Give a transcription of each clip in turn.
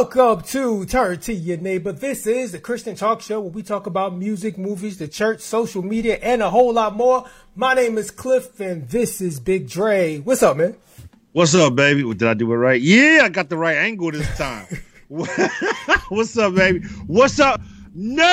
Welcome to Turn to Your Neighbor. This is the Christian Talk Show where we talk about music, movies, the church, social media, and a whole lot more. My name is Cliff, and this is Big Dre. What's up, man? What's up, baby? Did I do it right? Yeah, I got the right angle this time. What's up, baby? What's up, neighbors?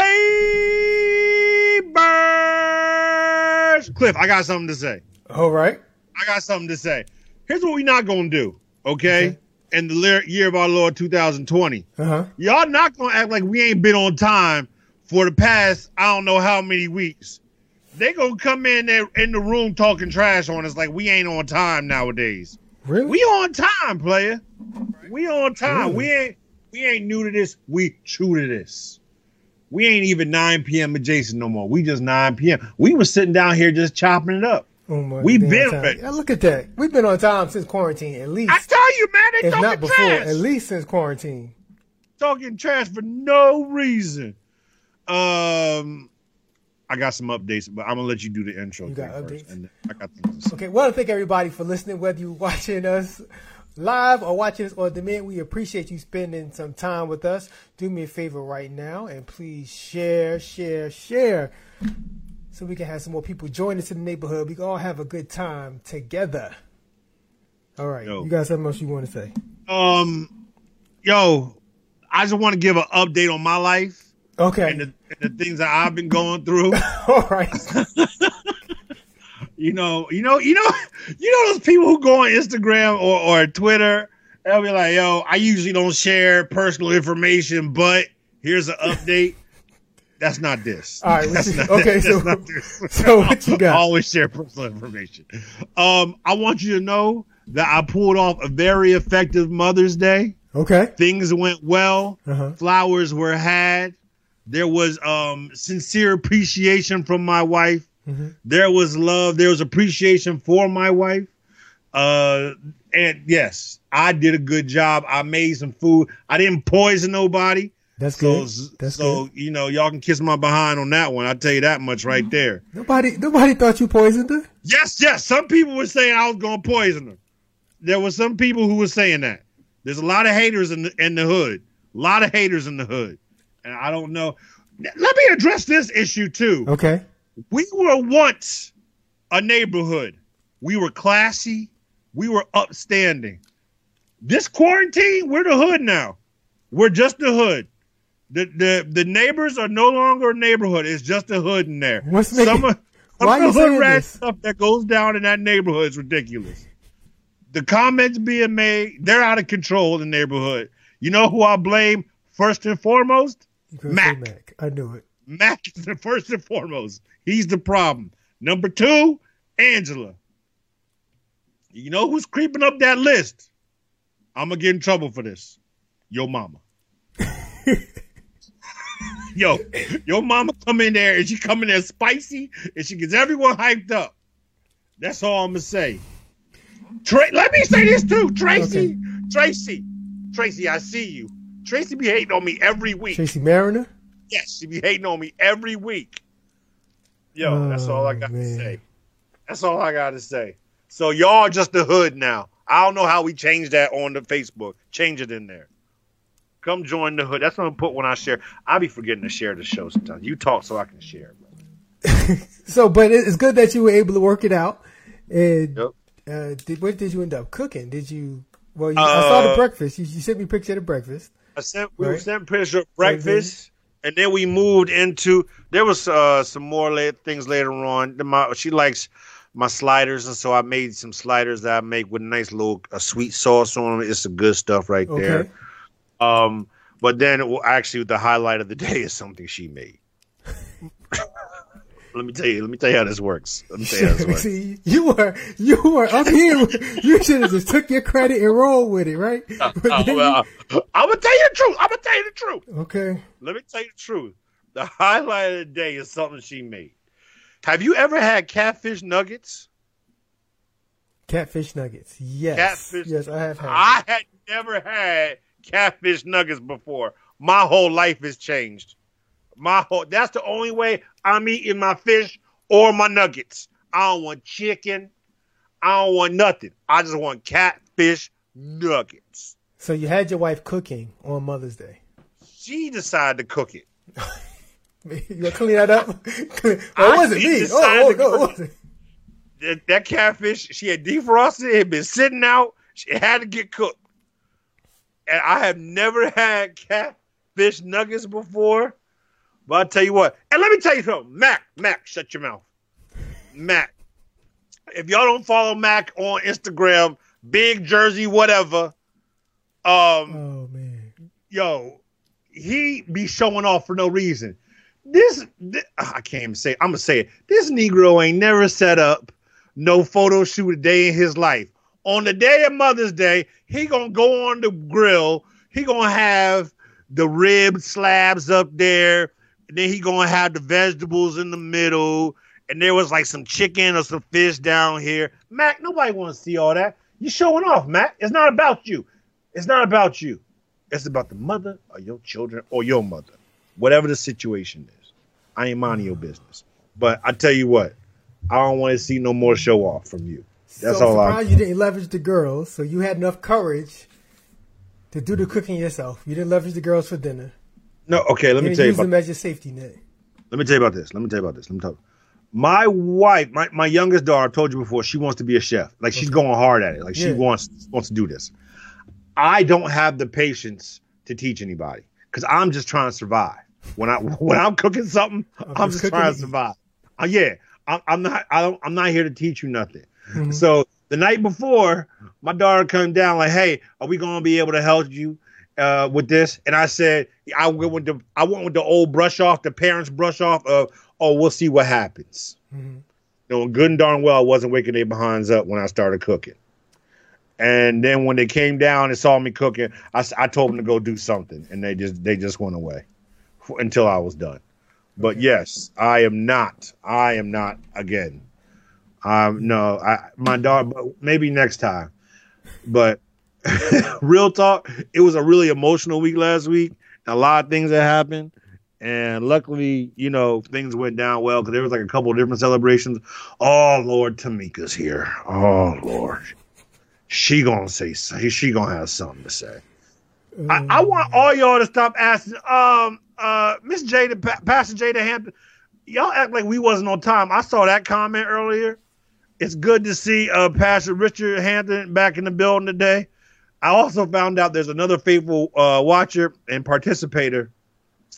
Cliff, I got something to say. All right. I got something to say. Here's what we're not gonna do, okay? okay in the year of our Lord 2020. Uh-huh. Y'all not gonna act like we ain't been on time for the past I don't know how many weeks. They gonna come in there in the room talking trash on us like we ain't on time nowadays. Really? We on time, player. We on time. Really? We ain't we ain't new to this. We true to this. We ain't even 9 p.m. adjacent no more. We just 9 p.m. We was sitting down here just chopping it up. Oh my We've been ready. Yeah, look at that. We've been on time since quarantine, at least. I tell you, man, they if not before, trash. at least since quarantine. Talking trash for no reason. Um, I got some updates, but I'm gonna let you do the intro. You got updates. and I got Okay, well, thank everybody for listening. Whether you're watching us live or watching us on demand, we appreciate you spending some time with us. Do me a favor right now, and please share, share, share so we can have some more people join us in the neighborhood. We can all have a good time together. All right, yo. you got something else you want to say? Um, yo, I just want to give an update on my life. Okay, and the, and the things that I've been going through. all right. you know, you know, you know, you know those people who go on Instagram or, or Twitter. They'll be like, "Yo, I usually don't share personal information, but here's an update." That's not this. All right. That's not, okay. That's so, so what you got? I Always share personal information. Um, I want you to know that I pulled off a very effective Mother's Day. Okay. Things went well. Uh-huh. Flowers were had. There was um sincere appreciation from my wife. Mm-hmm. There was love. There was appreciation for my wife. Uh, and yes, I did a good job. I made some food. I didn't poison nobody. That's good. That's so good. you know, y'all can kiss my behind on that one. I tell you that much right mm-hmm. there. Nobody, nobody thought you poisoned her. Yes, yes. Some people were saying I was going to poison her. There were some people who were saying that. There's a lot of haters in the in the hood. A lot of haters in the hood, and I don't know. Let me address this issue too. Okay. We were once a neighborhood. We were classy. We were upstanding. This quarantine, we're the hood now. We're just the hood. The the the neighbors are no longer a neighborhood. It's just a hood in there. What's making, some of, some of the hood rat stuff that goes down in that neighborhood is ridiculous. The comments being made, they're out of control in the neighborhood. You know who I blame first and foremost? Mac. Mac. I knew it. Mac is the first and foremost. He's the problem. Number two, Angela. You know who's creeping up that list? I'm gonna get in trouble for this. Your mama. yo, your mama come in there and she come in there spicy and she gets everyone hyped up. That's all I'm gonna say. Tra- let me say this too, Tracy. Okay. Tracy, Tracy, I see you. Tracy be hating on me every week. Tracy Mariner. Yes, she be hating on me every week. Yo, oh, that's all I got man. to say. That's all I got to say. So y'all just the hood now. I don't know how we change that on the Facebook. Change it in there. Come join the hood. That's what I'm put when I share. I'll be forgetting to share the show sometimes. You talk so I can share. so, but it's good that you were able to work it out. And yep. uh, did, what did you end up cooking? Did you? Well, you, uh, I saw the uh, breakfast. You, you, sent me a picture of the breakfast. I sent we right? sent picture of breakfast, and then we moved into. There was uh, some more things later on. My, she likes my sliders, and so I made some sliders that I make with a nice little a sweet sauce on them. It's some good stuff right okay. there. Um, but then actually, the highlight of the day is something she made. let me tell you. Let me tell you how this works. Let me tell you how this works. See, you were you were up here. you should have just took your credit and rolled with it, right? Uh, uh, well, you... I'm gonna tell you the truth. I'm gonna tell you the truth. Okay. Let me tell you the truth. The highlight of the day is something she made. Have you ever had catfish nuggets? Catfish nuggets. Yes. Catfish. Yes, I have had. I had never had catfish nuggets before. My whole life has changed. My whole that's the only way I'm eating my fish or my nuggets. I don't want chicken. I don't want nothing. I just want catfish nuggets. So you had your wife cooking on Mother's Day. She decided to cook it. you gonna clean that up? oh, it wasn't me. Oh, oh no, it. That, that catfish, she had defrosted. It had been sitting out. She had to get cooked. And I have never had catfish nuggets before. But I'll tell you what. And let me tell you something. Mac, Mac, shut your mouth. Mac. If y'all don't follow Mac on Instagram, Big Jersey, whatever. Um, oh man, yo, he be showing off for no reason. This, this I can't even say. It. I'm gonna say it. This Negro ain't never set up no photo shoot a day in his life. On the day of Mother's Day, he gonna go on the grill. He gonna have the rib slabs up there. And then he gonna have the vegetables in the middle. And there was like some chicken or some fish down here. Mac, nobody want to see all that. You showing off, Mac. It's not about you. It's not about you. It's about the mother or your children or your mother, whatever the situation is. I ain't minding your business. But I tell you what, I don't want to see no more show off from you. That's so all I. You didn't leverage the girls, so you had enough courage to do the cooking yourself. You didn't leverage the girls for dinner. No, okay. Let you me tell you. Use about, them as your safety net. Let me tell you about this. Let me tell you about this. Let me tell you. My wife, my, my youngest daughter, I told you before, she wants to be a chef. Like she's going hard at it. Like she wants wants to do this. I don't have the patience to teach anybody because I'm just trying to survive. When I when I'm cooking something, I'm, I'm just, trying to survive. Uh, yeah, I, I'm not. I don't. I'm not here to teach you nothing. Mm-hmm. So the night before, my daughter came down like, "Hey, are we gonna be able to help you uh, with this?" And I said, "I went with the I went with the old brush off, the parents brush off of, oh, we'll see what happens." Mm-hmm. Knowing good and darn well I wasn't waking their behinds up when I started cooking. And then when they came down and saw me cooking, I, I told them to go do something, and they just they just went away until I was done. But yes, I am not. I am not again. Um, no, I my dog. Maybe next time. But real talk, it was a really emotional week last week. A lot of things that happened, and luckily, you know, things went down well because there was like a couple different celebrations. Oh Lord, Tamika's here. Oh Lord, she gonna say she gonna have something to say. I, I, want all y'all to stop asking. Um, uh, Miss Jada, pa- Pastor Jada Hampton, y'all act like we wasn't on time. I saw that comment earlier. It's good to see uh, Pastor Richard Hampton back in the building today. I also found out there's another faithful uh, watcher and participator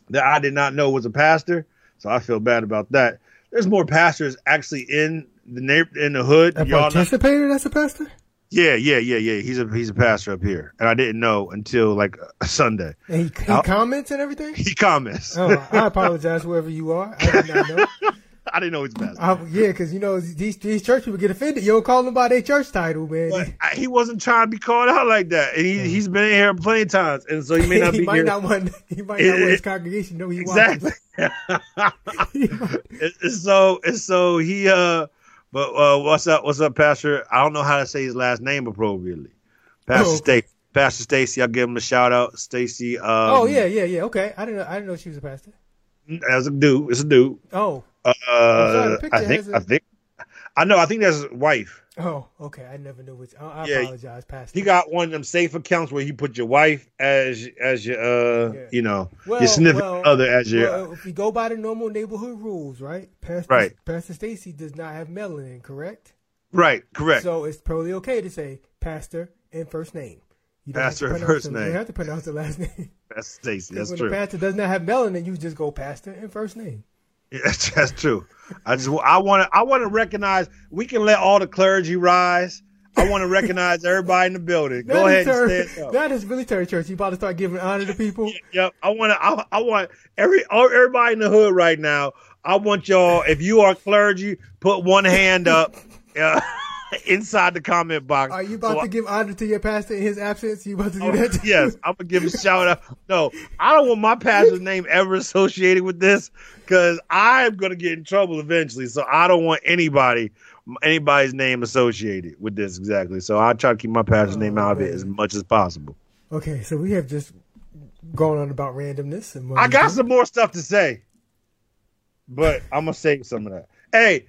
that I did not know was a pastor, so I feel bad about that. There's more pastors actually in the neighbor in the hood. A participator that's a pastor. Yeah, yeah, yeah, yeah. He's a he's a pastor up here, and I didn't know until like Sunday. And he, he comments and everything. He comments. Oh, I apologize, whoever you are. I did not know. I didn't know he's pastor. I, yeah, because you know these these church people get offended. You don't call them by their church title, man. But he wasn't trying to be called out like that, and he he's been in here plenty of times, and so he may not he be might here. Not want, he might not want his congregation know he exactly. so so he uh but uh, what's up? What's up, Pastor? I don't know how to say his last name appropriately. Pastor oh, okay. Pastor Stacy, I'll give him a shout out. Stacy. Um, oh yeah, yeah, yeah. Okay, I didn't know. I didn't know she was a pastor. As a dude, it's a dude. Oh. Uh, I think. A... I think. I know. I think that's his wife. Oh, okay. I never knew which. I, I yeah, apologize, Pastor. He got one of them safe accounts where he put your wife as as your uh yeah. you know well, your significant well, other as your. Well, if we go by the normal neighborhood rules, right? Pastor, right. Pastor Stacy does not have melanin, correct? Right. Correct. So it's totally okay to say pastor and first name. You pastor and first the, name. You have to pronounce the last name. Pastor Stacy. That's when true. When pastor does not have melanin, you just go pastor and first name. Yeah, that's true. I just I want to I want to recognize we can let all the clergy rise. I want to recognize everybody in the building. Go ahead ter- and stand up. That is Terry Church. You about to start giving honor to people? Yep. I want to. I, I, want every everybody in the hood right now. I want y'all. If you are clergy, put one hand up. Uh, inside the comment box. Are you about so to I, give honor to your pastor in his absence? You about to do oh, that? Too? Yes, I'm gonna give a shout out. No, I don't want my pastor's name ever associated with this because I'm gonna get in trouble eventually. So I don't want anybody anybody's name associated with this exactly. So I try to keep my pastor's oh, name out man. of it as much as possible. Okay, so we have just gone on about randomness and I got some more stuff to say, but I'm gonna save some of that. Hey,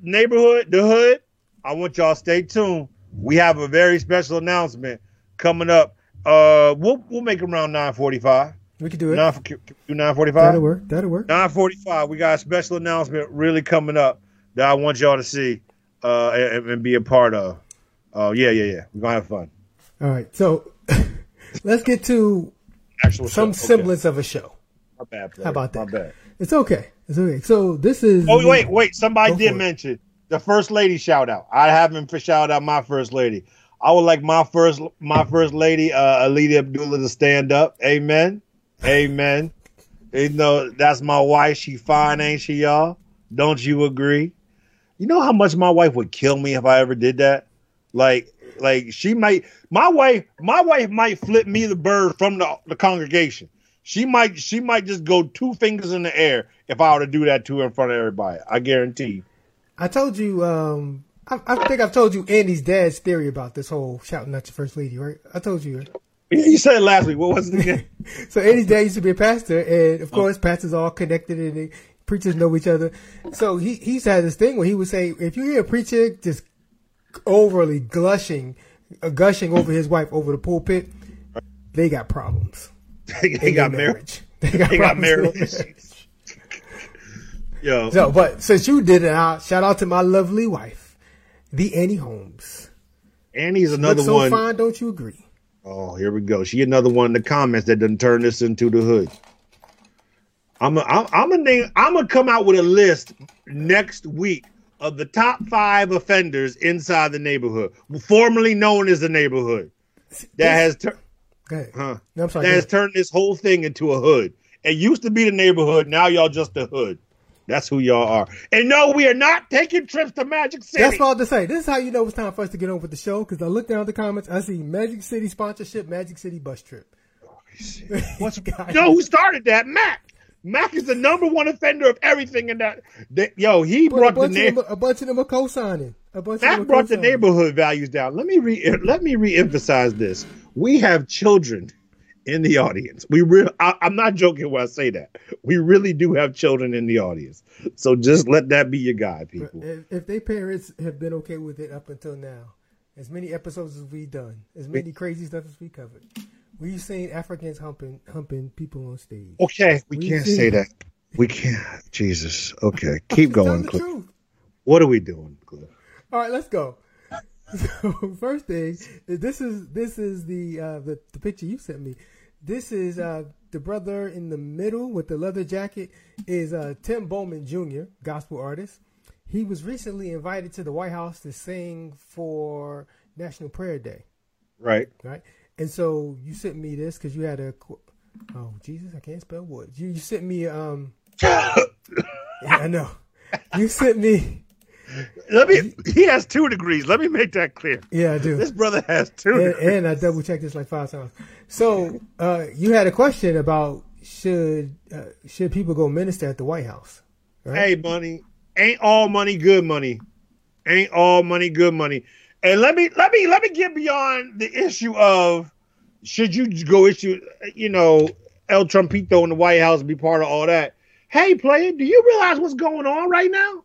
neighborhood, the hood. I want y'all stay tuned. We have a very special announcement coming up Uh, we'll we'll make it around nine forty five. We could do it. Nine, do nine forty five. That'll work. That'll work. Nine forty five. We got a special announcement really coming up that I want y'all to see uh, and, and be a part of. Oh uh, yeah, yeah, yeah. We're gonna have fun. All right. So let's get to Actual some show. semblance okay. of a show. My bad. How about that? My bad. It's okay. It's okay. So this is. Oh wait, wait. Somebody did mention the first lady shout out. I haven't shout out my first lady. I would like my first my first lady, uh, Abdullah, to stand up. Amen. Amen. you know that's my wife. She fine, ain't she, y'all? Don't you agree? You know how much my wife would kill me if I ever did that. Like, like she might. My wife, my wife might flip me the bird from the, the congregation. She might, she might just go two fingers in the air if I were to do that to her in front of everybody. I guarantee. I told you um, I, I, think I've told you Andy's dad's theory about this whole shouting at your first lady, right? I told you. Yeah, you said it last week. What was it again? so Andy's dad used to be a pastor, and of course, pastors all connected and they, preachers know each other. So he he's had this thing where he would say, if you hear a preacher just overly gushing, uh, gushing over his wife over the pulpit, they got problems. they, they got marriage. They got, they got marriage. Yo. So, but since you did it, uh, shout out to my lovely wife the Annie Holmes. Annie's another so one. Fine, don't you agree? Oh, here we go. She another one in the comments that doesn't turn this into the hood. I'm a, I'm I'm a name. I'm gonna come out with a list next week of the top five offenders inside the neighborhood, formerly known as the neighborhood, that has turned. Huh, no, that has turned this whole thing into a hood. It used to be the neighborhood. Now y'all just a hood. That's who y'all are. And no, we are not taking trips to Magic City. That's all to say. This is how you know it's time for us to get on with the show. Because I look down the comments, I see Magic City sponsorship, Magic City bus trip. What's you know who started that? Mac. Mac is the number one offender of everything in that. yo, he but brought the name. A bunch of them are co-signing. A bunch Mac of brought the neighborhood values down. Let me re let me re-emphasize this. We have children in the audience. We re- I, am not joking when I say that. We really do have children in the audience. So just let that be your guide, people. If, if their parents have been okay with it up until now, as many episodes as we've done, as many crazy stuff as we covered, we've seen Africans humping humping people on stage. Okay, we we've can't say that. We can't. Jesus. Okay, keep going, Cliff. What are we doing, Cliff? All right, let's go. So first thing, this is this is the uh, the, the picture you sent me. This is uh, the brother in the middle with the leather jacket is uh, Tim Bowman Jr., gospel artist. He was recently invited to the White House to sing for National Prayer Day. Right. Right. And so you sent me this because you had a. Oh Jesus, I can't spell words. You, you sent me um. yeah, I know. You sent me let me. He has two degrees. Let me make that clear. Yeah, I do. This brother has two. And, and I double checked this like five times. So uh, you had a question about should uh, should people go minister at the White House? Right? Hey, money ain't all money good money. Ain't all money good money. And let me let me let me get beyond the issue of should you go issue you know El Trumpito in the White House be part of all that. Hey, player, do you realize what's going on right now?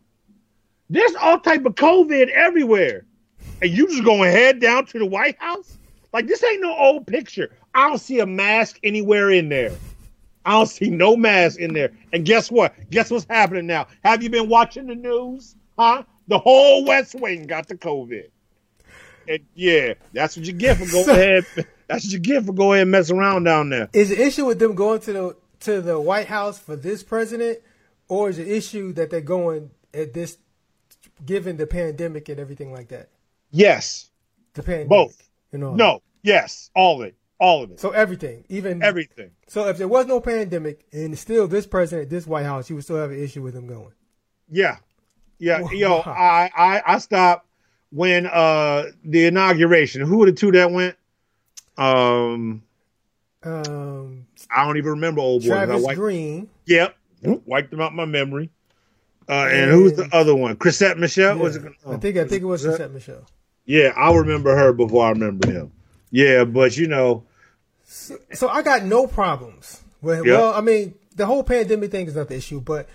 There's all type of COVID everywhere. And you just gonna head down to the White House? Like this ain't no old picture. I don't see a mask anywhere in there. I don't see no mask in there. And guess what? Guess what's happening now? Have you been watching the news? Huh? The whole West Wing got the COVID. And yeah, that's what you get for going so, ahead. That's what you get for going ahead and mess around down there. Is the issue with them going to the to the White House for this president, or is the issue that they're going at this given the pandemic and everything like that? Yes. The pandemic. Both. no. Yes. All of it. All of it. So everything, even everything. So if there was no pandemic and still this president, at this White House, you would still have an issue with him going. Yeah. Yeah. Wow. Yo, I, I I stopped when uh the inauguration. Who were the two that went? Um um I don't even remember old boy. Travis Greene. Yep. Wiped them out my memory. Uh, and, who's the other one? Chrisette Michele? yeah, was it? Oh, I think I think it was Chrisette Michele. Yeah, I remember her before I remember him. Yeah, but you know, so, so I got no problems. With, yep. Well, I mean, the whole pandemic thing is not the issue, but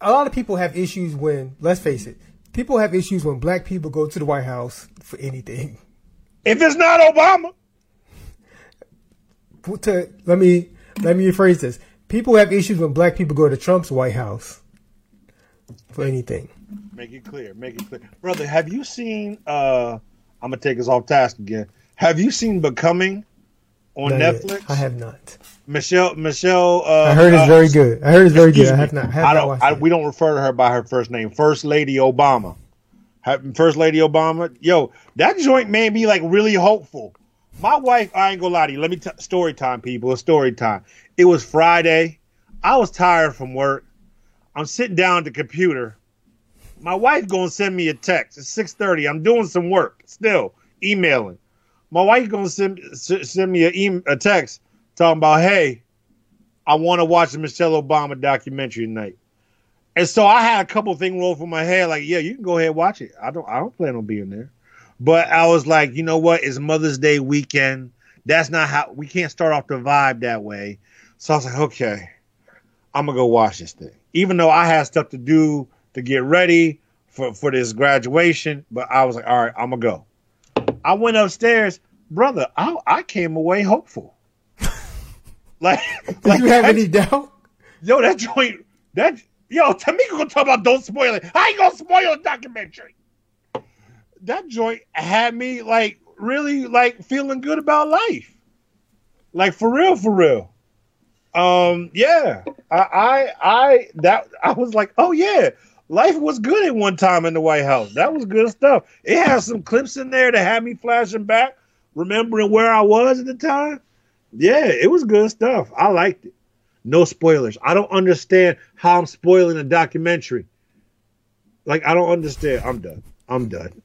a lot of people have issues when. Let's face it, people have issues when black people go to the White House for anything. If it's not Obama. to let me let me rephrase this. People have issues when black people go to Trump's White House for anything. Make it clear. Make it clear, brother. Have you seen? uh I'm gonna take us off task again. Have you seen Becoming on not Netflix? Yet. I have not. Michelle, Michelle. Uh, I heard it's uh, very good. I heard it's very good. Me. I have not. Have I don't. I, we don't refer to her by her first name. First Lady Obama. First Lady Obama. Yo, that joint made me like really hopeful. My wife, I ain't gonna lie to you. Let me t- story time, people. It's story time. It was Friday. I was tired from work. I'm sitting down at the computer. My wife gonna send me a text. It's six thirty. I'm doing some work still, emailing. My wife gonna send send me a, a text talking about, hey, I want to watch the Michelle Obama documentary tonight. And so I had a couple things roll through my head, like, yeah, you can go ahead and watch it. I don't I don't plan on being there. But I was like, you know what? It's Mother's Day weekend. That's not how we can't start off the vibe that way. So I was like, okay, I'm gonna go watch this thing. Even though I had stuff to do to get ready for, for this graduation, but I was like, all right, I'm gonna go. I went upstairs, brother. I I came away hopeful. like, did like, you have any doubt? Yo, that joint, that yo, Tamika gonna talk about don't spoil it. I ain't gonna spoil the documentary that joint had me like really like feeling good about life. Like for real, for real. Um, yeah. I I I that I was like, oh yeah, life was good at one time in the White House. That was good stuff. It has some clips in there that had me flashing back, remembering where I was at the time. Yeah, it was good stuff. I liked it. No spoilers. I don't understand how I'm spoiling a documentary. Like I don't understand. I'm done. I'm done.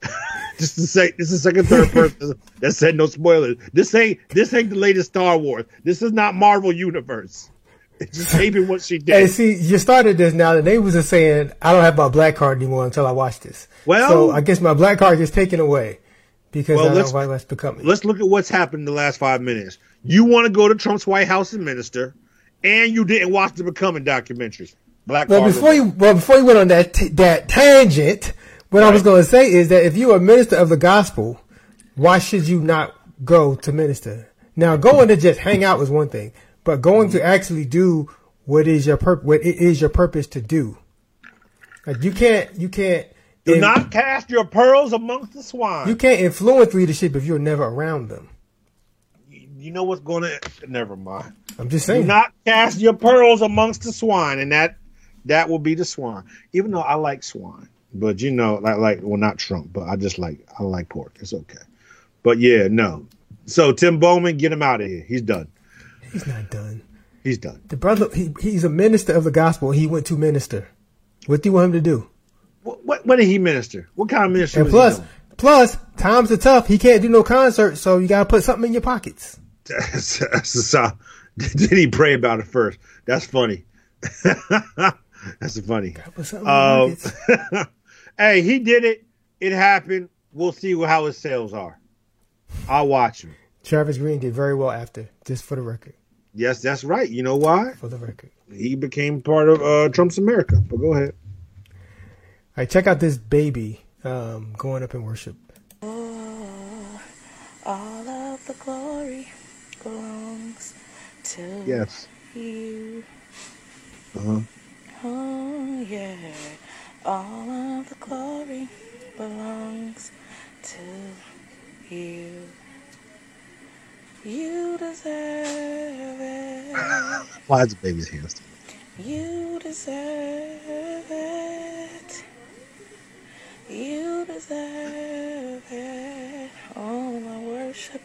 just to say, this is the second, third person that said no spoilers. This ain't this ain't the latest Star Wars. This is not Marvel Universe. It's just maybe what she did. Hey, see, you started this now. And they was just saying I don't have my black card anymore until I watch this. Well, so I guess my black card is taken away because well, I don't know what's becoming. Let's look at what's happened in the last five minutes. You want to go to Trump's White House and minister, and you didn't watch the Becoming documentary. Black well, before you well before you went on that t- that tangent, what right. I was going to say is that if you're a minister of the gospel, why should you not go to minister? Now, going to just hang out is one thing, but going to actually do what is your purpose, what it is your purpose to do. Like you can't, you can't. Do in, not cast your pearls amongst the swine. You can't influence leadership if you're never around them. You know what's going to? Never mind. I'm just saying. Do not cast your pearls amongst the swine, and that that will be the swine. Even though I like swine. But you know, like like well, not Trump, but I just like I like pork. It's okay. But yeah, no. So Tim Bowman, get him out of here. He's done. He's not done. He's done. The brother, he, he's a minister of the gospel. He went to minister. What do you want him to do? What what, what did he minister? What kind of ministry? And plus, plus times are tough. He can't do no concert, so you gotta put something in your pockets. did he pray about it first? That's funny. That's funny. Um, Hey, he did it. It happened. We'll see how his sales are. I'll watch him. Travis Greene did very well after, just for the record. Yes, that's right. You know why? For the record. He became part of uh, Trump's America. But go ahead. All right, check out this baby um, going up in worship. Oh, all of the glory belongs to yes. you. Uh-huh. Oh, yeah. All of the glory belongs to you. You deserve it. Why is the baby's hands? You deserve it. You deserve it. All my worship.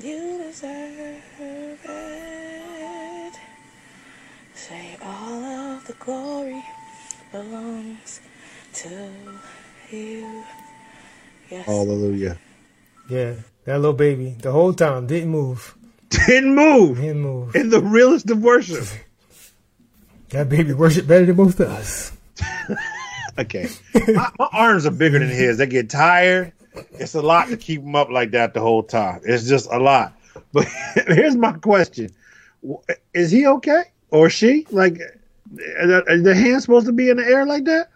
You deserve it. Say all of the glory belongs to you. Yes. Hallelujah. Yeah, that little baby, the whole time, didn't move. Didn't move. Didn't move. In the realest of worship. that baby worship better than most of us. okay. my, my, arms are bigger than his. They get tired. It's a lot to keep them up like that the whole time. It's just a lot. But here's my question Is he okay? Or she? Like, are the hand supposed to be in the air like that?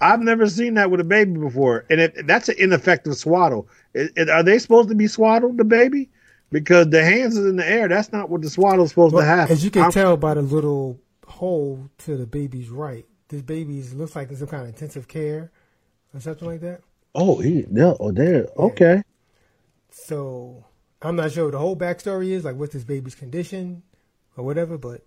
I've never seen that with a baby before, and it, that's an ineffective swaddle. It, it, are they supposed to be swaddled, the baby? because the hands is in the air. That's not what the swaddle's supposed well, to have. As you can I'm, tell by the little hole to the baby's right, this baby looks like in some kind of intensive care or something like that. Oh, he no, oh there. Yeah. Okay. So I'm not sure what the whole backstory is, like what's this baby's condition or whatever, but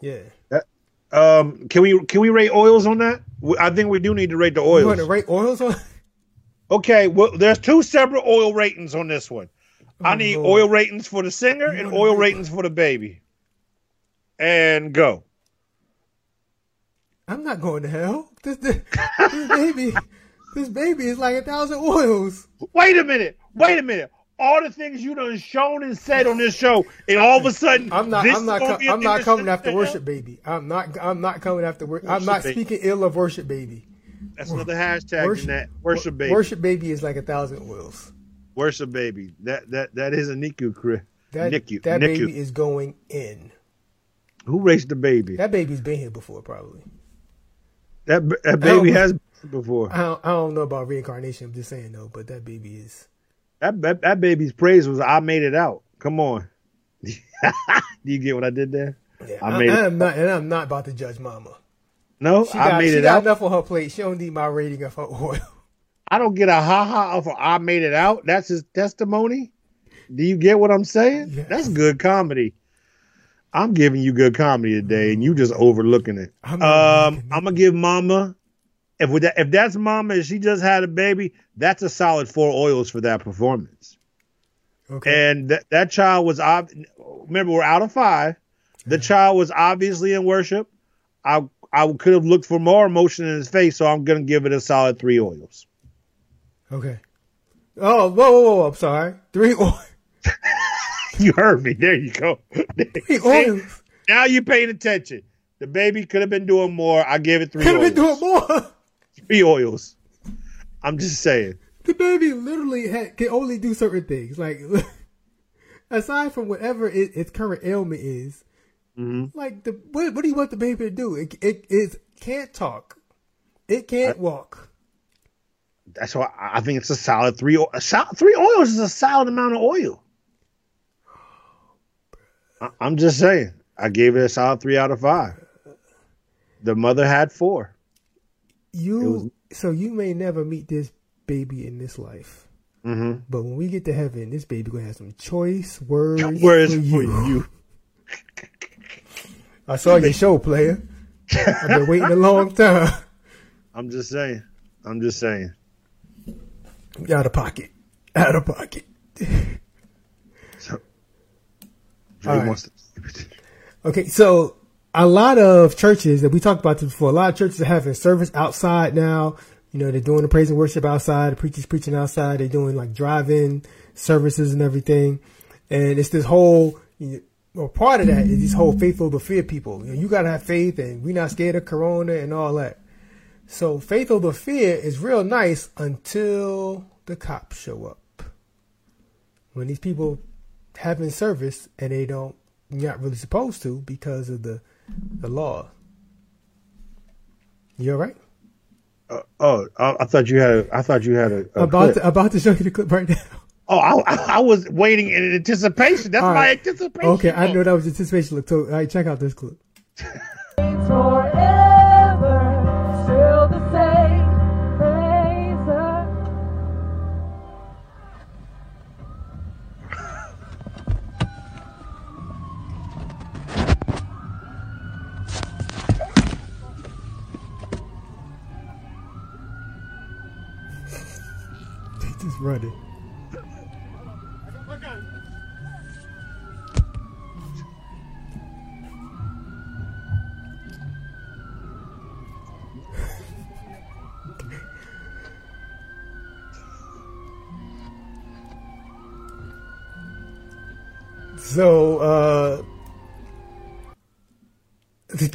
yeah. That, um, can we can we rate oils on that? I think we do need to rate the oils. You want to rate oils on? Okay, well, there's two separate oil ratings on this one. Oh, I need Lord. oil ratings for the singer and oil ratings for the baby. And go. I'm not going to hell. This, this, this baby, this baby is like a thousand oils. Wait a minute. Wait a minute. All the things you done shown and said on this show, and all of a sudden, I'm not. I'm not. Com- I'm not coming after worship, baby. I'm not. I'm not coming after worship. I'm not baby. speaking ill of worship, baby. That's another hashtag worship, in that worship baby. Worship baby is like a thousand oils. Worship baby. That that that is a NICU. Chris. That, NICU. that NICU. baby is going in. Who raised the baby? That baby's been here before, probably. That that baby has before. I don't, I don't know about reincarnation. I'm just saying though, but that baby is. That that, that baby's praise was I made it out. Come on. Do you get what I did there? Yeah, I, made I, it. I'm not, and I'm not about to judge Mama. No, she I got, made she it got out. enough on her plate. She don't need my rating of her oil. I don't get a ha ha of I made it out. That's his testimony. Do you get what I'm saying? Yes. That's good comedy. I'm giving you good comedy today, and you just overlooking it. I'm, um, I'm gonna give Mama. If that, if that's Mama, and she just had a baby, that's a solid four oils for that performance. Okay. And that that child was ob- remember we're out of five. The yeah. child was obviously in worship. I I could have looked for more emotion in his face, so I'm gonna give it a solid three oils. Okay. Oh, whoa, whoa, whoa! I'm sorry. Three oils. you heard me. There you go. Three oils. Now you're paying attention. The baby could have been doing more. I gave it three. Could have been doing more. Three oils. I'm just saying. The baby literally had, can only do certain things. Like aside from whatever it, its current ailment is, Mm-hmm. Like the what, what, do you want the baby to do? It it, it can't talk. It can't I, walk. That's why I think it's a solid three. A solid, three oils is a solid amount of oil. I, I'm just saying. I gave it a solid three out of five. The mother had four. You was, so you may never meet this baby in this life. Mm-hmm. But when we get to heaven, this baby gonna have some choice words, words for you. For you. I saw your show, player. I've been waiting a long time. I'm just saying. I'm just saying. Out of pocket. Out of pocket. So, right. okay, so a lot of churches that we talked about this before, a lot of churches are having service outside now. You know, they're doing the praise and worship outside, the preachers preaching outside, they're doing like drive-in services and everything. And it's this whole you know, well, part of that is this whole faithful but fear people. You, know, you gotta have faith, and we're not scared of Corona and all that. So faithful but fear is real nice until the cops show up. When these people having service and they don't, you're not really supposed to because of the the law. You all right? Uh, oh, I, I, thought you had. A, I thought you had a, a about to, about to show you the clip right now. Oh, I, I, was waiting in anticipation. That's All my right. anticipation. Okay, I know that was anticipation. Look, so, all right, check out this clip.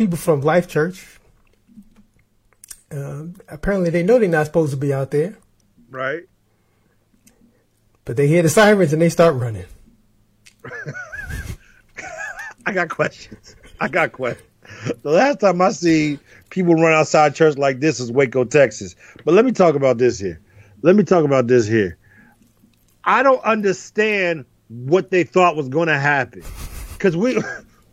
people from Life Church, uh, apparently they know they're not supposed to be out there. Right. But they hear the sirens and they start running. I got questions. I got questions. The last time I see people run outside church like this is Waco, Texas. But let me talk about this here. Let me talk about this here. I don't understand what they thought was going to happen because we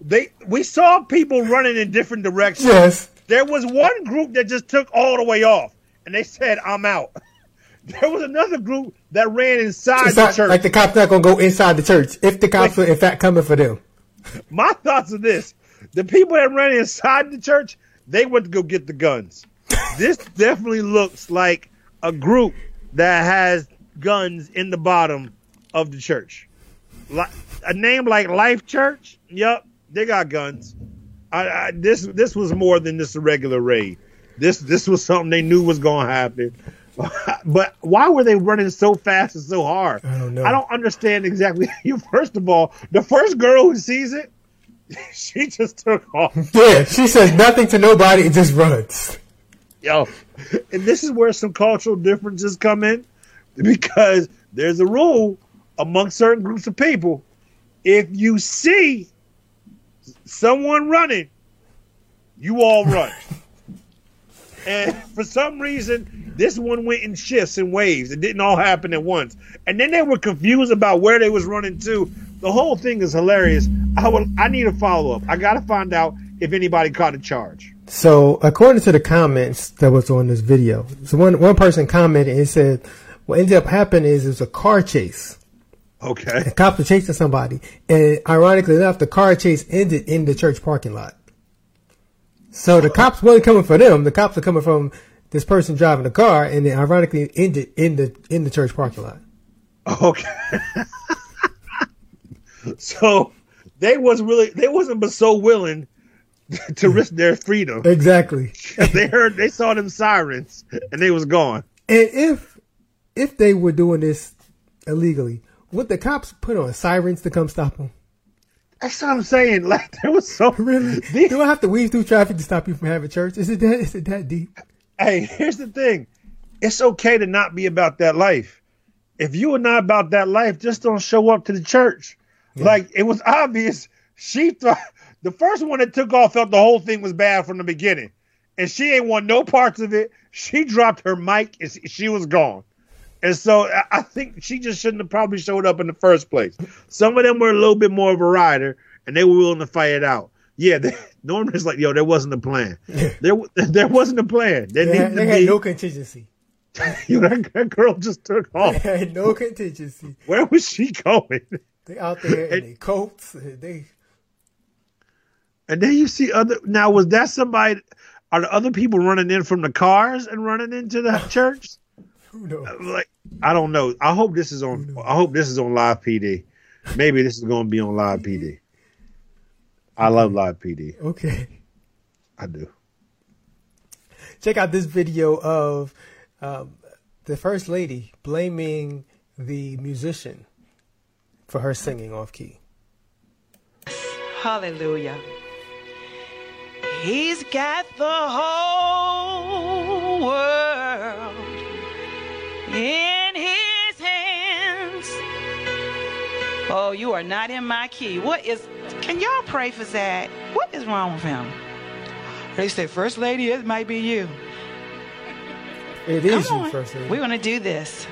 they we saw people running in different directions. Yes, there was one group that just took all the way off, and they said, "I'm out." There was another group that ran inside it's the not, church. Like the cops not gonna go inside the church if the cops like, are in fact coming for them. My thoughts are this: the people that ran inside the church, they went to go get the guns. this definitely looks like a group that has guns in the bottom of the church. Like, a name like Life Church, yep, they got guns. I, I, this this was more than just a regular raid. This this was something they knew was going to happen. but why were they running so fast and so hard? I don't know. I don't understand exactly. You First of all, the first girl who sees it, she just took off. Yeah, she says nothing to nobody and just runs. Yo, and this is where some cultural differences come in because there's a rule among certain groups of people. If you see someone running, you all run. and for some reason, this one went in shifts and waves. It didn't all happen at once. And then they were confused about where they was running to. The whole thing is hilarious. I will I need a follow up. I gotta find out if anybody caught a charge. So according to the comments that was on this video, so one one person commented and said what ended up happening is it was a car chase. Okay. The cops were chasing somebody. And ironically enough, the car chase ended in the church parking lot. So the cops weren't coming for them. The cops were coming from this person driving the car, and it ironically ended in the in the church parking lot. Okay. so they was really they wasn't but so willing to risk their freedom. Exactly. they heard they saw them sirens and they was gone. And if if they were doing this illegally, would the cops put on sirens to come stop them? That's what I'm saying. Like there was so really. Do I have to weave through traffic to stop you from having church? Is it that? Is it that deep? Hey, here's the thing. It's okay to not be about that life. If you are not about that life, just don't show up to the church. Yeah. Like it was obvious. She thought the first one that took off felt the whole thing was bad from the beginning, and she ain't want no parts of it. She dropped her mic and she was gone. And so I think she just shouldn't have probably showed up in the first place. Some of them were a little bit more of a rider, and they were willing to fight it out. Yeah, they, Norman's like, yo, there wasn't a plan. there, there wasn't a plan. There they, had, they had no contingency. you know, that, that, girl just took off. They had no contingency. Where was she going? They out there in their coats. They. And then you see other. Now, was that somebody? Are the other people running in from the cars and running into the church? Who knows? Like I don't know. I hope this is on. I hope this is on Live PD. Maybe this is going to be on Live PD. I love Live PD. Okay. I do. Check out this video of um, the first lady blaming the musician for her singing off key. Hallelujah. He's got the whole world in his hands. Oh, you are not in my key. What is, can y'all pray for Zach? What is wrong with him? They say, First Lady, it might be you. It is you, First Lady. We're going to do this.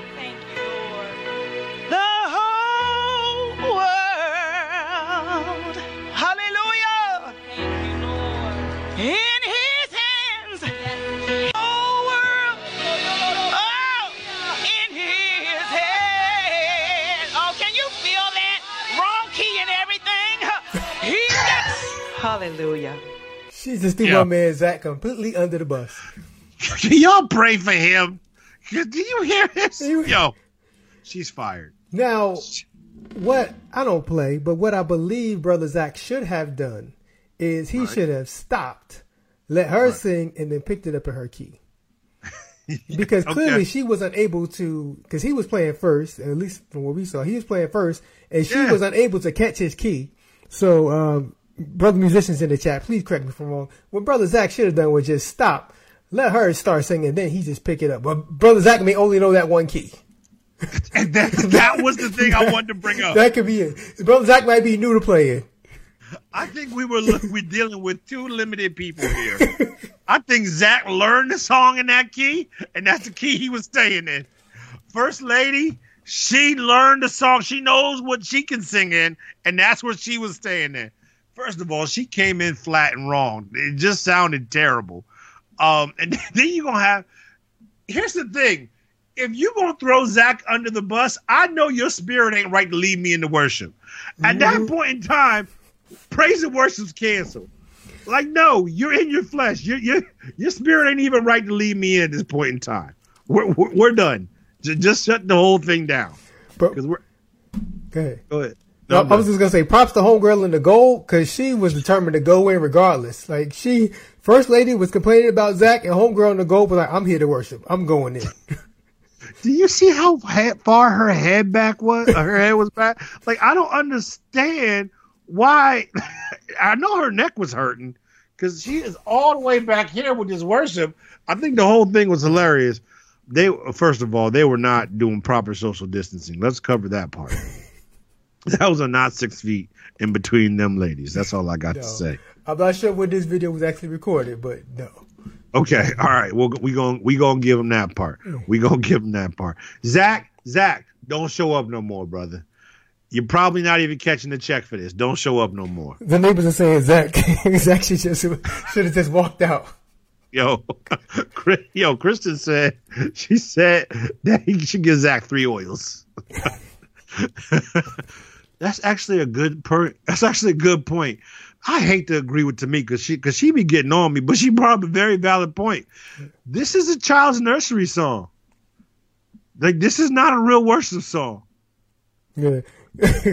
Hallelujah. She just threw my man Zach completely under the bus. Y'all pray for him. Do you hear this? Yo, she's fired. Now, what I don't play, but what I believe Brother Zach should have done is he right. should have stopped, let her right. sing, and then picked it up in her key. Because clearly okay. she was unable to, because he was playing first, at least from what we saw, he was playing first, and she yeah. was unable to catch his key. So, um, brother musicians in the chat, please correct me if I'm wrong. What Brother Zach should have done was just stop, let her start singing, then he just pick it up. But Brother Zach may only know that one key. and that, that was the thing I wanted to bring up. That could be it. Brother Zach might be new to playing. I think we were we're dealing with two limited people here. I think Zach learned the song in that key, and that's the key he was staying in. First lady, She learned the song. She knows what she can sing in, and that's what she was staying in. First of all, she came in flat and wrong. It just sounded terrible. Um, and then you're gonna have. Here's the thing: if you're gonna throw Zach under the bus, I know your spirit ain't right to lead me into worship. At that mm-hmm. point in time, praise and worship's canceled. Like, no, you're in your flesh. Your your your spirit ain't even right to lead me in at this point in time. We're we're, we're done. Just, just shut the whole thing down. Because we're. Go ahead. Go ahead. No, I was just gonna say props to homegirl in the gold because she was determined to go in regardless. Like she, first lady was complaining about Zach, and homegirl in the gold was like, "I'm here to worship. I'm going in." Do you see how far her head back was? Her head was back. Like I don't understand why. I know her neck was hurting because she is all the way back here with this worship. I think the whole thing was hilarious. They first of all, they were not doing proper social distancing. Let's cover that part. that was a not six feet in between them ladies. That's all I got no, to say. I'm not sure when this video was actually recorded, but no. Okay, all right. Well, we going we gonna give him that part. Mm. We gonna give him that part. Zach, Zach, don't show up no more, brother. You're probably not even catching the check for this. Don't show up no more. The neighbors are saying Zach, Zach should just should have just walked out. Yo, yo, Kristen said she said that he should give Zach three oils. That's actually a good per. That's actually a good point. I hate to agree with Tamika because she because she be getting on me, but she brought up a very valid point. This is a child's nursery song. Like this is not a real worship song. Yeah.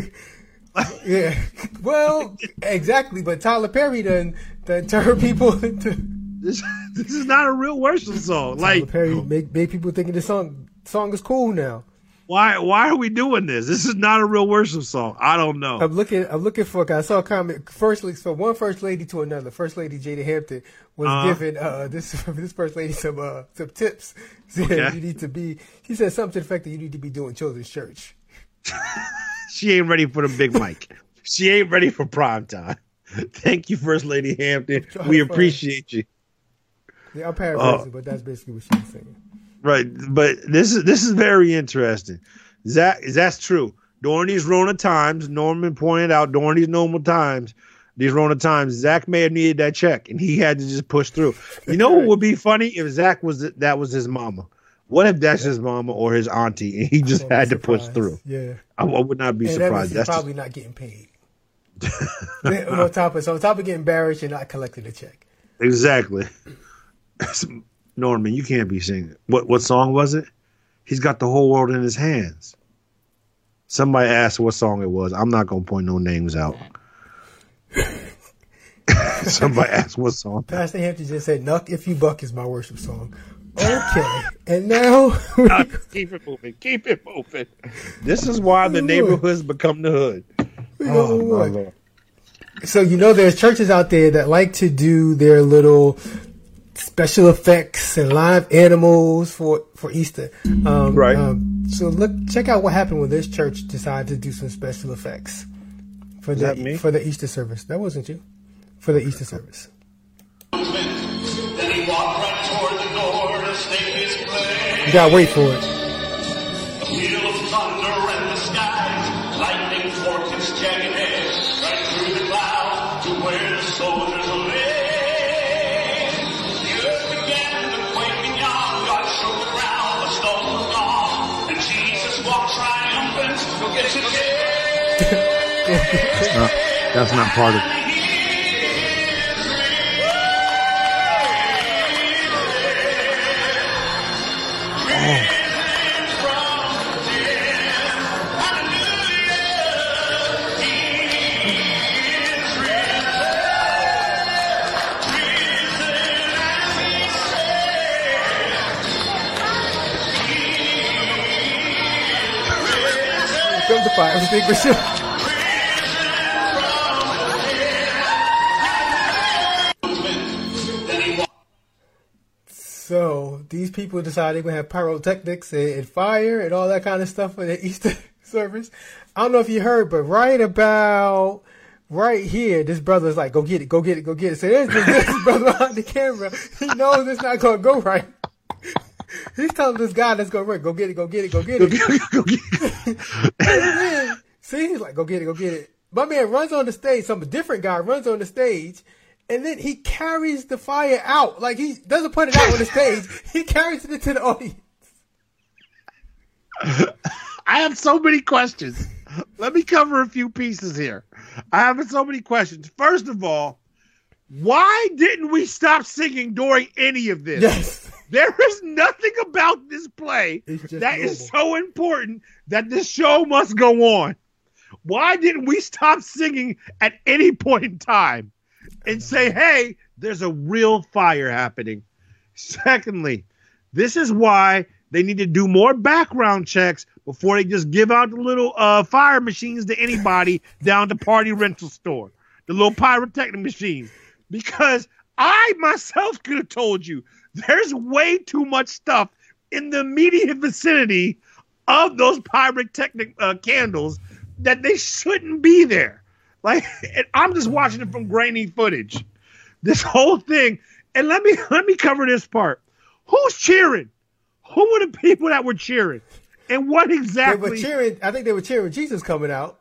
yeah. Well, exactly. But Tyler Perry done done turn people into this. This is not a real worship song. Tyler like Perry make make people thinking this song song is cool now. Why why are we doing this? This is not a real worship song. I don't know. I'm looking I'm looking for I saw a comment firstly so one first lady to another. First lady Jada Hampton was uh-huh. giving uh, this this first lady some uh, some tips. Said okay. you need to be she said something to the effect that you need to be doing children's church. she ain't ready for the big mic. she ain't ready for prime time. Thank you, First Lady Hampton. We appreciate you. Yeah, I'm paraphrasing, uh, but that's basically what she was saying. Right, but this is this is very interesting. That that's true. During these Rona times, Norman pointed out during these normal times, these Rona times, Zach may have needed that check, and he had to just push through. You know what would be funny if Zach was that was his mama. What if that's his mama or his auntie, and he just had to push through? Yeah, I, I would not be and surprised. That that's probably just... not getting paid. on top of so on top of getting embarrassed, you're not collecting a check. Exactly. Norman, you can't be singing. What what song was it? He's got the whole world in his hands. Somebody asked what song it was. I'm not gonna point no names out. Somebody asked what song. Pastor Hampton just said, "Knuck if you buck" is my worship song. Okay, and now keep it moving. Keep it moving. This is why the oh, neighborhoods become the hood. Oh, my Lord. So you know, there's churches out there that like to do their little special effects and live animals for for Easter. Um, right. Um, so look, check out what happened when this church decided to do some special effects for Is the for the Easter service. That wasn't you. For the Easter service. You gotta wait for it. that's, not, that's not part of it. Oh. Comes the these people decided they're gonna have pyrotechnics and, and, fire and all that kind of stuff for the Easter service. I don't know if you heard, but right about right here, this brother's like, "Go get it, go get it, go get it." So there's this, this brother behind the camera. He knows it's not gonna go right. He's telling this guy that's going to go get it, go get it, go get it. go get it. see, he's like, go get it, go get it. My man runs on the stage. Some different guy runs on the stage, and then he carries the fire out. Like he doesn't put it out on the stage. He carries it into the audience. I have so many questions. Let me cover a few pieces here. I have so many questions. First of all, why didn't we stop singing during any of this? Yes. There is nothing about this play that normal. is so important that this show must go on. Why didn't we stop singing at any point in time and say, hey, there's a real fire happening? Secondly, this is why they need to do more background checks before they just give out the little uh, fire machines to anybody down the party rental store, the little pyrotechnic machines. Because I myself could have told you there's way too much stuff in the immediate vicinity of those pyrotechnic uh, candles that they shouldn't be there. Like I'm just watching it from grainy footage. This whole thing, and let me let me cover this part. Who's cheering? Who were the people that were cheering? And what exactly? They were cheering. I think they were cheering Jesus coming out.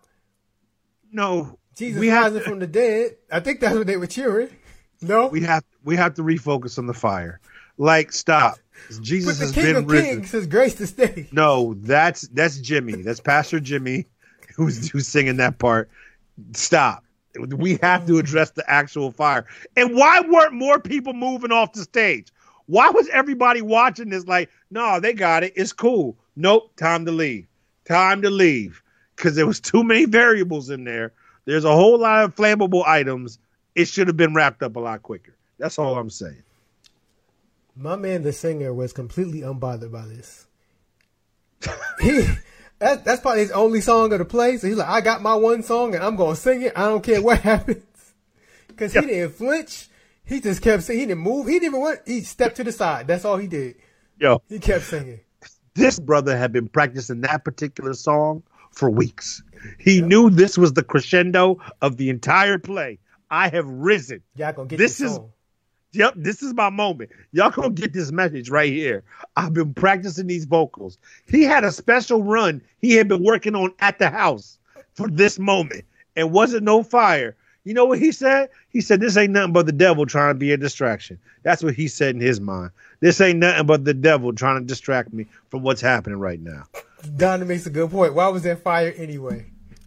No, Jesus we rising to, from the dead. I think that's what they were cheering. No, we have we have to refocus on the fire. Like, stop. Jesus has been of risen. Kings has grace to stay. No, that's that's Jimmy. That's Pastor Jimmy, who's who's singing that part. Stop. We have to address the actual fire. And why weren't more people moving off the stage? Why was everybody watching this like, no, they got it. It's cool. Nope, time to leave. Time to leave. Because there was too many variables in there. There's a whole lot of flammable items. It should have been wrapped up a lot quicker. That's all I'm saying. My man, the singer, was completely unbothered by this. he that, that's probably his only song of the play. So he's like, I got my one song and I'm gonna sing it. I don't care what happens. Cause he didn't flinch. He just kept singing. He didn't move. He didn't even want. He stepped to the side. That's all he did. Yo, he kept singing. This brother had been practicing that particular song for weeks. He yep. knew this was the crescendo of the entire play. I have risen. Y'all gonna get this, this is. Song. Yep, this is my moment. Y'all gonna get this message right here. I've been practicing these vocals. He had a special run he had been working on at the house for this moment, and wasn't no fire. You know what he said? He said, This ain't nothing but the devil trying to be a distraction. That's what he said in his mind. This ain't nothing but the devil trying to distract me from what's happening right now. Donna makes a good point. Why was there fire anyway?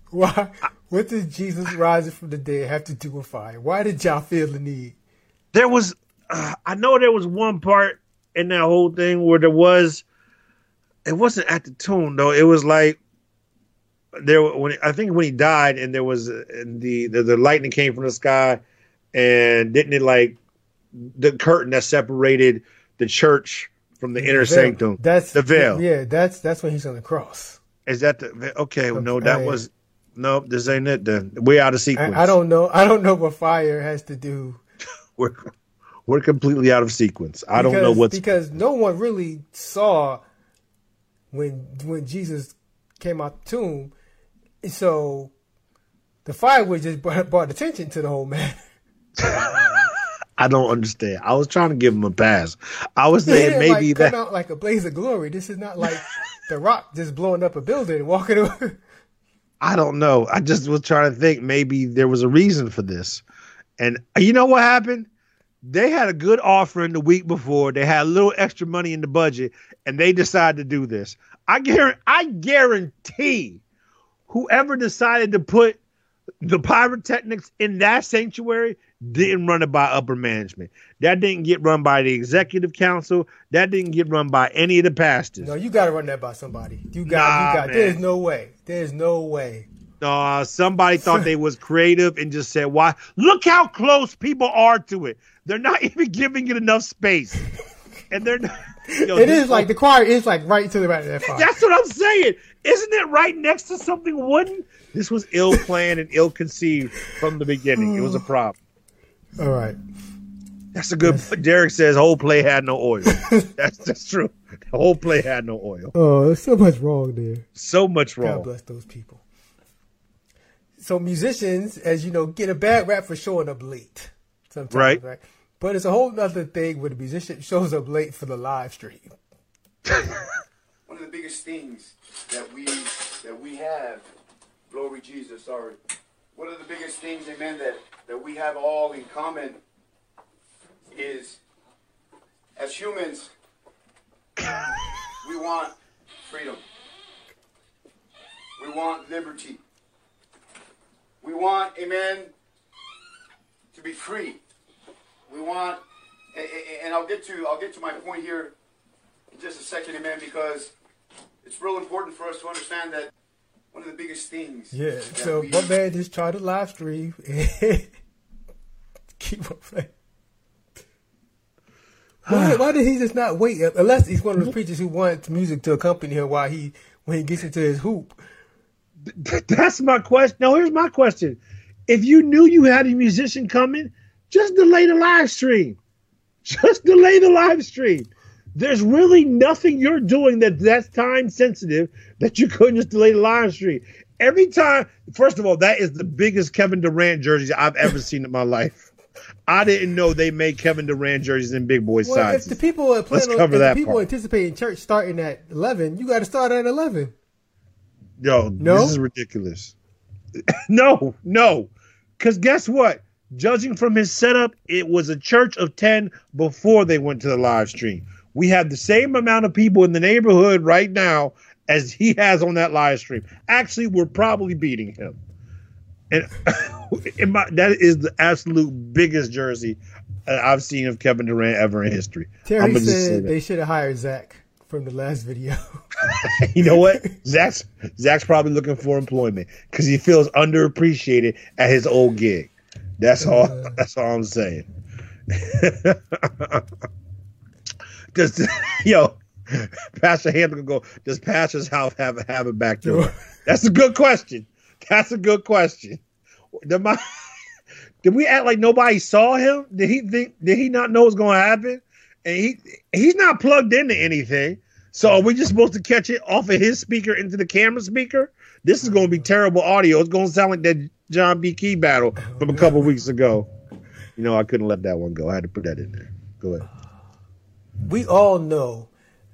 Why? What did Jesus rising from the dead have to do with fire? Why did y'all feel the need? There was, uh, I know there was one part in that whole thing where there was, it wasn't at the tomb though. It was like there when I think when he died and there was uh, the, the the lightning came from the sky and didn't it like the curtain that separated the church from the, the inner veil. sanctum. That's the veil. Yeah, that's that's when he's on the cross. Is that the okay? okay. No, that was no. This ain't it. Then we out of sequence. I, I, don't know. I don't know what fire has to do. We're we're completely out of sequence. I because, don't know what's because no one really saw when when Jesus came out the tomb so the firewood just brought, brought attention to the whole man. I don't understand. I was trying to give him a pass. I was saying maybe like, that out like a blaze of glory. This is not like the Rock just blowing up a building and walking away. I don't know. I just was trying to think maybe there was a reason for this. And you know what happened? They had a good offering the week before. They had a little extra money in the budget, and they decided to do this. I guarantee, I guarantee whoever decided to put the pyrotechnics in that sanctuary didn't run it by upper management. That didn't get run by the executive council. That didn't get run by any of the pastors. No, you got to run that by somebody. You got, nah, you got. Man. There's no way. There's no way. Uh, somebody thought they was creative and just said, "Why? Look how close people are to it. They're not even giving it enough space, and they're not." It is like the choir is like right to the right of that fire. That's what I'm saying. Isn't it right next to something wooden? This was ill planned and ill conceived from the beginning. It was a problem. All right. That's a good. Yes. Derek says whole play had no oil. that's that's true. The whole play had no oil. Oh, there's so much wrong there. So much wrong. God bless those people. So musicians, as you know, get a bad rap for showing up late. Sometimes, right. right? But it's a whole other thing when a musician shows up late for the live stream. One of the biggest things that we that we have, glory Jesus, sorry. One of the biggest things, amen, that, that we have all in common is as humans, we want freedom. We want liberty. We want, amen, to be free. We want, and I'll get to I'll get to my point here in just a second, amen, because it's real important for us to understand that one of the biggest things. Yeah. So we, my man just tried to live stream keep on playing. Why, ah. why did he just not wait? Unless he's one of those preachers who wants music to accompany him while he when he gets into his hoop. That's my question. Now here's my question: If you knew you had a musician coming, just delay the live stream. Just delay the live stream. There's really nothing you're doing that that's time sensitive that you couldn't just delay the live stream. Every time, first of all, that is the biggest Kevin Durant jersey I've ever seen in my life. I didn't know they made Kevin Durant jerseys in big boy well, sizes. If the people are planning, Let's cover that people part. anticipating church starting at eleven, you got to start at eleven. Yo, no? this is ridiculous. no, no, because guess what? Judging from his setup, it was a church of ten before they went to the live stream. We have the same amount of people in the neighborhood right now as he has on that live stream. Actually, we're probably beating him. And my, that is the absolute biggest jersey uh, I've seen of Kevin Durant ever in history. Terry said they should have hired Zach from the last video. you know what? Zach's Zach's probably looking for employment because he feels underappreciated at his old gig. That's all. Uh, that's all I'm saying. Does yo, Pastor Hamilton go? Does Pastor's house have have a back door? That's a good question. That's a good question. Did, my, did we act like nobody saw him? Did he think? Did he not know what's going to happen? And he he's not plugged into anything. So are we just supposed to catch it off of his speaker into the camera speaker? This is going to be terrible audio. It's going to sound like that John B. Key battle from a couple weeks ago. You know, I couldn't let that one go. I had to put that in there. Go ahead we all know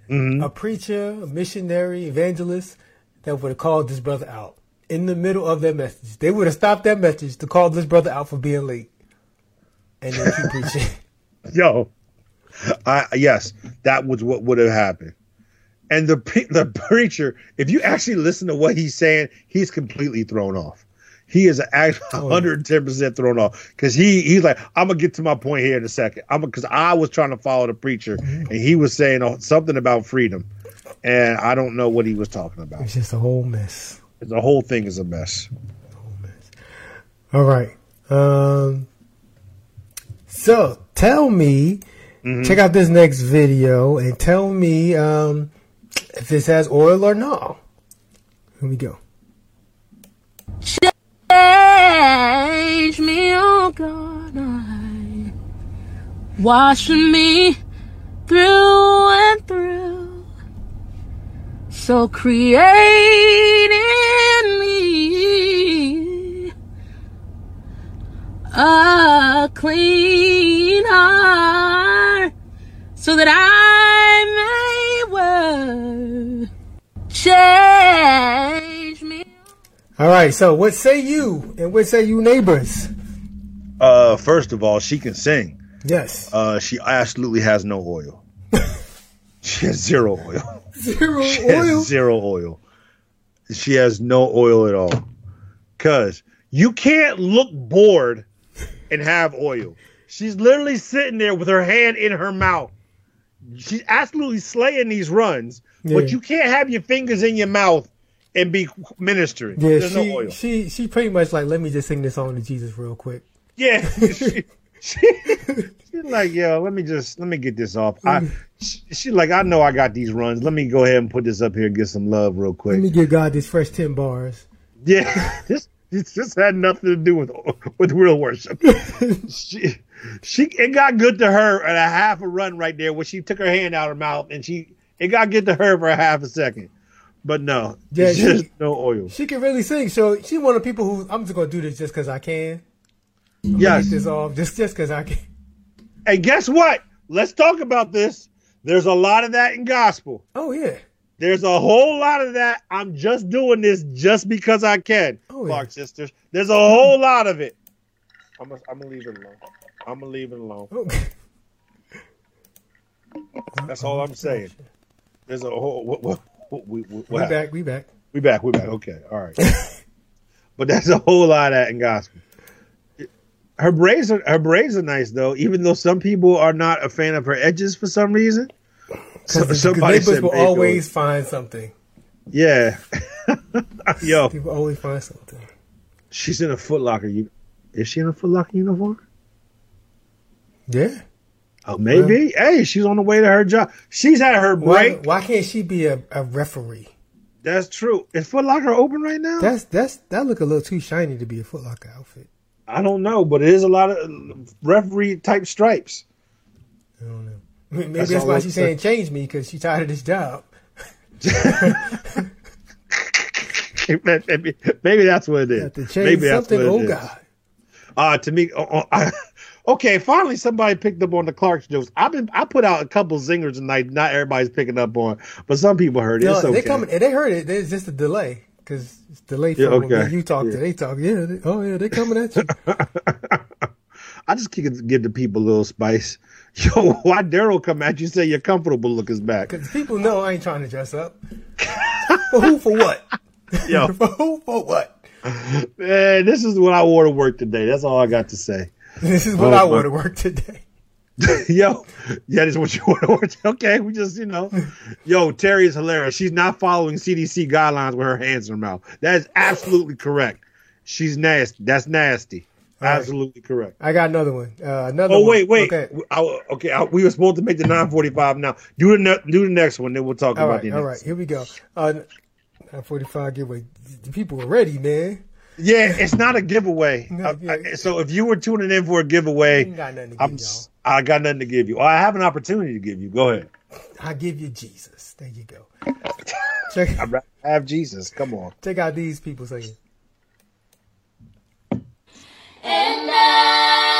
mm-hmm. a preacher, a missionary, evangelist that would have called this brother out in the middle of their message. They would have stopped that message to call this brother out for being late, and then keep preaching. Yo, I yes, that was what would have happened. And the the preacher, if you actually listen to what he's saying, he's completely thrown off he is actually 110 percent thrown off because he he's like I'm gonna get to my point here in a second. I'm because I was trying to follow the preacher and he was saying something about freedom, and I don't know what he was talking about. It's just a whole mess. The whole thing is a mess. whole mess. All right. Um. So tell me, mm-hmm. check out this next video and tell me um, if this has oil or not. Here we go. Change me, oh God, I wash me through and through. So create in me a clean heart so that I may work. Change me. all right. So, what say you, and what say you, neighbors? Uh, first of all, she can sing. Yes. Uh, she absolutely has no oil. she has zero oil. Zero she oil. zero oil. She has no oil at all. Cause you can't look bored and have oil. She's literally sitting there with her hand in her mouth. She's absolutely slaying these runs, yeah. but you can't have your fingers in your mouth and be ministering. Yeah, There's she, no she she pretty much like let me just sing this song to Jesus real quick. Yeah, she, she, she's like, yo, let me just let me get this off. I she, she, like, I know I got these runs. Let me go ahead and put this up here and get some love real quick. Let me give God these fresh ten bars. Yeah, this this, this had nothing to do with with real worship. she she it got good to her at a half a run right there when she took her hand out of her mouth and she it got good to her for a half a second. But no, yeah, she, no oil. She can really sing. So she's one of the people who I'm just gonna do this just because I can. I'm yes, this off just just because I can. And guess what? Let's talk about this. There's a lot of that in gospel. Oh yeah. There's a whole lot of that. I'm just doing this just because I can. Oh, Clark yeah. sisters. There's a whole lot of it. I'm gonna, I'm gonna leave it alone. I'm gonna leave it alone. That's all I'm saying. There's a whole. What, what, what, we, what we back. We back. We back. We back. Okay. All right. but that's a whole lot of that in gospel. Her braids are her braids are nice though, even though some people are not a fan of her edges for some reason. So, somebody neighbors will always find something. Yeah. Yo. People always find something. She's in a Footlocker. You is she in a Footlocker uniform? Yeah. Oh, maybe. Well, hey, she's on the way to her job. She's at her break. Why, why can't she be a, a referee? That's true. Is Footlocker open right now? That's that's that look a little too shiny to be a Footlocker outfit. I don't know, but it is a lot of referee type stripes. I don't know. Maybe that's, that's why she's saying change me because she's tired of this job. maybe, maybe that's what it is. Maybe that's what it oh is. God. Uh, to me, uh, uh, okay, finally somebody picked up on the Clark's jokes. I've been I put out a couple zingers tonight. Not everybody's picking up on, but some people heard it. No, okay. they coming. They heard it. It's just a delay because it's delay from yeah, okay. when you talk yeah. to they talk. Yeah. They, oh yeah, they coming at you. I just give, give the people a little spice. Yo, why Daryl come at you say your comfortable look is back? Because people know I ain't trying to dress up. for who? For what? Yo, for who? For what? Man, this is what I wore to work today. That's all I got to say. This is what oh, I want to work today. yo, yeah, this is what you want to work. Okay, we just, you know, yo, Terry is hilarious. She's not following CDC guidelines with her hands in her mouth. That is absolutely correct. She's nasty. That's nasty. Absolutely right. correct. I got another one. Uh, another. Oh wait, wait. Okay, I, okay. I, we were supposed to make the nine forty five now. Do the ne- do the next one, then we'll talk all about right, the next. All right, here we go. Uh, nine forty five giveaway. The people are ready, man. Yeah, it's not a giveaway. no, uh, yeah. so if you were tuning in for a giveaway, got I'm, I got nothing to give you. I have an opportunity to give you. Go ahead. I give you Jesus. There you go. Check. I have Jesus. Come on. Check out these people singing. And I,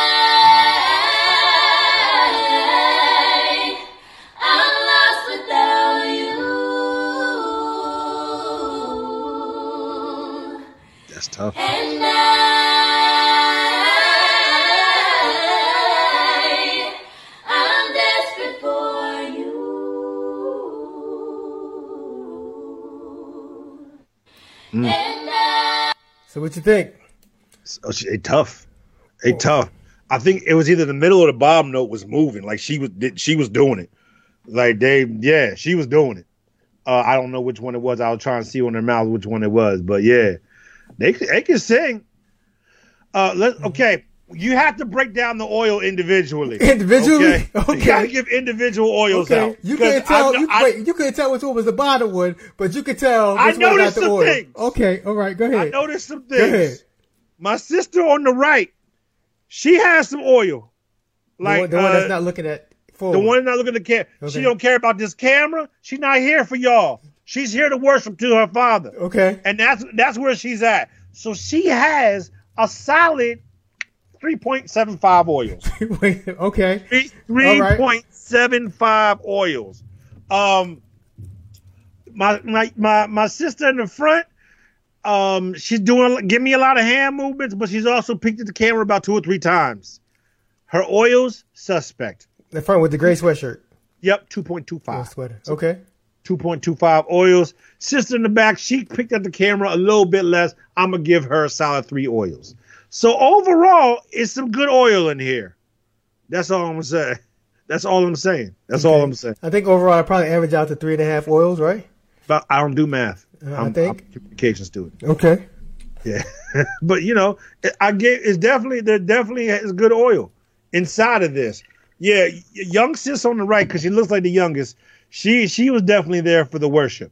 tough. And I, I'm desperate for you. Mm. And I, so what you think? Oh, she, a tough, a oh. tough. I think it was either the middle or the bottom note was moving. Like she was, she was doing it. Like they, yeah, she was doing it. Uh, I don't know which one it was. I was trying to see on their mouth which one it was, but yeah, they they can sing. Uh, let mm-hmm. okay. You have to break down the oil individually. Individually, okay. okay. You gotta give individual oils okay. out. You can't tell. I, you, I, wait, you couldn't tell which one was the bottom one, but you could tell. Which I noticed one got the oil. Things. Okay, all right, go ahead. I noticed some things. My sister on the right, she has some oil. Like the one, the one uh, that's not looking at forward. the one that's not looking at the camera. Okay. She don't care about this camera. She's not here for y'all. She's here to worship to her father. Okay. And that's that's where she's at. So she has a solid 3.75 oils. okay. 3.75 right. oils. Um my, my my my sister in the front, um, she's doing give me a lot of hand movements, but she's also peeked at the camera about two or three times. Her oils suspect. The front with the gray sweatshirt. Yep, two point two five. Sweater. Okay. Two point two five oils. Sister in the back, she picked up the camera a little bit less. I'm gonna give her a solid three oils. So overall, it's some good oil in here. That's all I'm gonna say. That's all I'm saying. That's okay. all I'm saying. I think overall, I probably average out to three and a half oils, right? But I don't do math. Uh, I'm, I think I'm communications to it. Okay. Yeah, but you know, I get it's definitely there definitely is good oil inside of this. Yeah, young sis on the right because she looks like the youngest. She she was definitely there for the worship.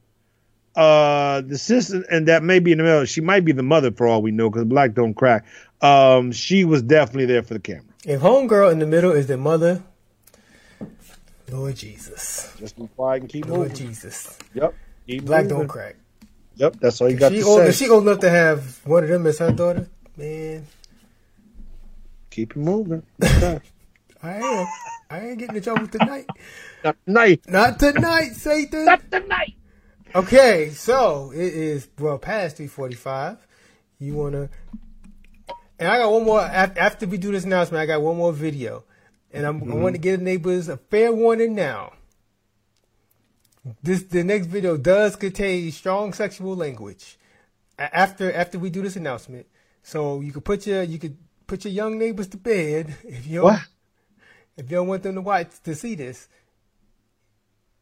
Uh, the sister and that may be in the middle. She might be the mother for all we know because black don't crack. Um, she was definitely there for the camera. If homegirl in the middle is the mother, Lord Jesus. Just be quiet and keep Lord moving. Jesus. Yep. Keep black moving. don't crack. Yep, that's all you got she to old, say. Is she old enough to have one of them as her daughter? Man. Keep it moving. I am. I ain't getting in trouble tonight. Not tonight. Not tonight, Satan. Not tonight. Okay, so it is well past three forty-five. You wanna? And I got one more after we do this announcement. I got one more video, and I'm, mm-hmm. I want to give the neighbors a fair warning now. This the next video does contain strong sexual language. After after we do this announcement, so you could put your you could put your young neighbors to bed if you don't, if you don't want them to watch to see this.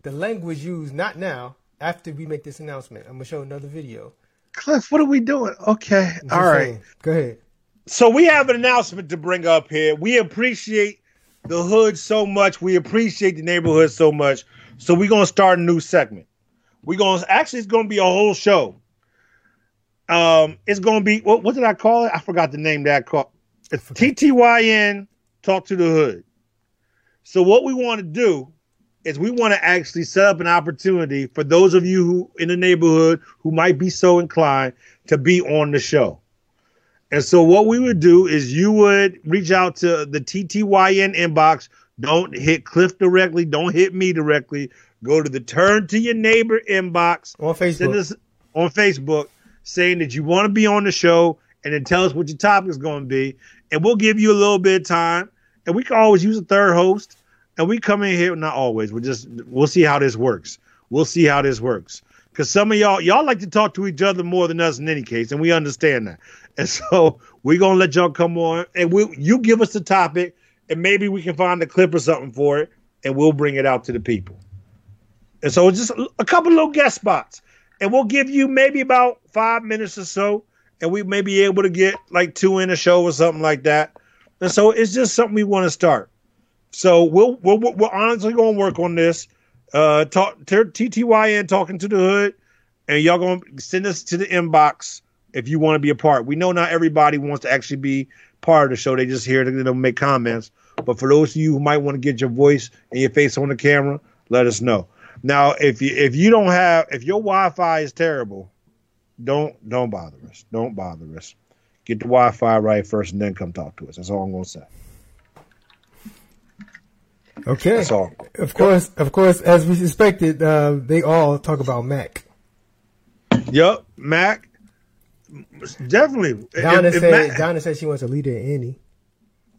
The language used not now after we make this announcement. I'm gonna show another video. Cliff, what are we doing? Okay, all right. Saying. Go ahead. So we have an announcement to bring up here. We appreciate the hood so much. We appreciate the neighborhood so much. So we're gonna start a new segment. We're gonna actually it's gonna be a whole show. Um, it's gonna be what, what did I call it? I forgot the name that I called. It's TTYN Talk to the Hood. So what we want to do is we want to actually set up an opportunity for those of you who in the neighborhood who might be so inclined to be on the show. And so what we would do is you would reach out to the TTYN inbox don't hit Cliff directly. Don't hit me directly. Go to the Turn to Your Neighbor inbox on Facebook. On Facebook saying that you want to be on the show and then tell us what your topic is going to be. And we'll give you a little bit of time. And we can always use a third host. And we come in here, not always, we just, we'll see how this works. We'll see how this works. Because some of y'all, y'all like to talk to each other more than us in any case. And we understand that. And so we're to let y'all come on and we you give us the topic and maybe we can find a clip or something for it, and we'll bring it out to the people. And so it's just a couple little guest spots, and we'll give you maybe about five minutes or so, and we may be able to get like two in a show or something like that. And so it's just something we want to start. So we'll we'll we're honestly going to work on this. Uh, talk TTYN talking to the hood, and y'all to send us to the inbox if you want to be a part. We know not everybody wants to actually be part of the show. They just here to you make comments. But for those of you who might want to get your voice and your face on the camera, let us know. Now, if you if you don't have if your Wi-Fi is terrible, don't don't bother us. Don't bother us. Get the Wi-Fi right first, and then come talk to us. That's all I'm gonna say. Okay. That's all. Of course, of course, as we suspected, uh, they all talk about Mac. Yep, Mac. Definitely. Donna if, said Mac, Donna said she wants a leader in Annie.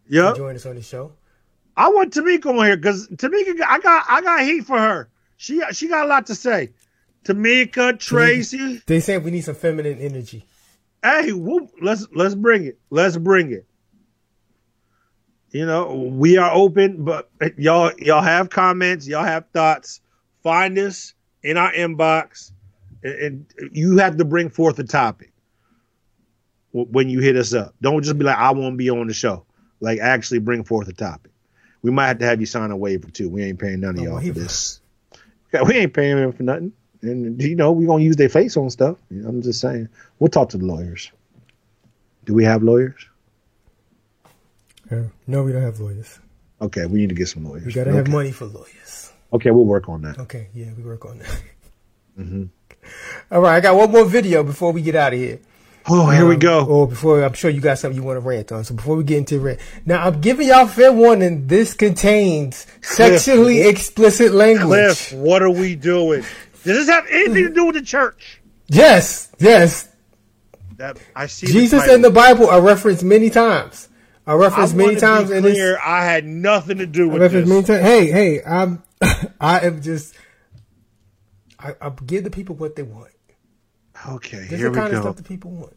Yeah, join us on the show. I want Tamika on here because Tamika, I got I got heat for her. She she got a lot to say. Tamika, Tracy. They said we need some feminine energy. Hey, whoop, let's let's bring it. Let's bring it. You know, we are open, but y'all y'all have comments, y'all have thoughts. Find us in our inbox, and, and you have to bring forth a topic when you hit us up. Don't just be like, "I want to be on the show." like actually bring forth a topic. We might have to have you sign a waiver too. We ain't paying none of y'all for this. we ain't paying them for nothing. And you know, we're gonna use their face on stuff. I'm just saying. We'll talk to the lawyers. Do we have lawyers? No, we don't have lawyers. Okay, we need to get some lawyers. We gotta okay. have money for lawyers. Okay, we'll work on that. Okay, yeah, we work on that. mm-hmm. All right, I got one more video before we get out of here. Oh, here um, we go. Or before, I'm sure you got something you want to rant on. So before we get into rant, now I'm giving y'all fair warning. This contains sexually Cliff, explicit language. Cliff, what are we doing? Does this have anything to do with the church? Yes, yes. That I see. Jesus and the Bible are referenced many times. Are referenced many times. in this, I had nothing to do with this. Many times. Hey, hey, I'm, I am just, I, I give the people what they want. Okay, this here is the kind of stuff that people want.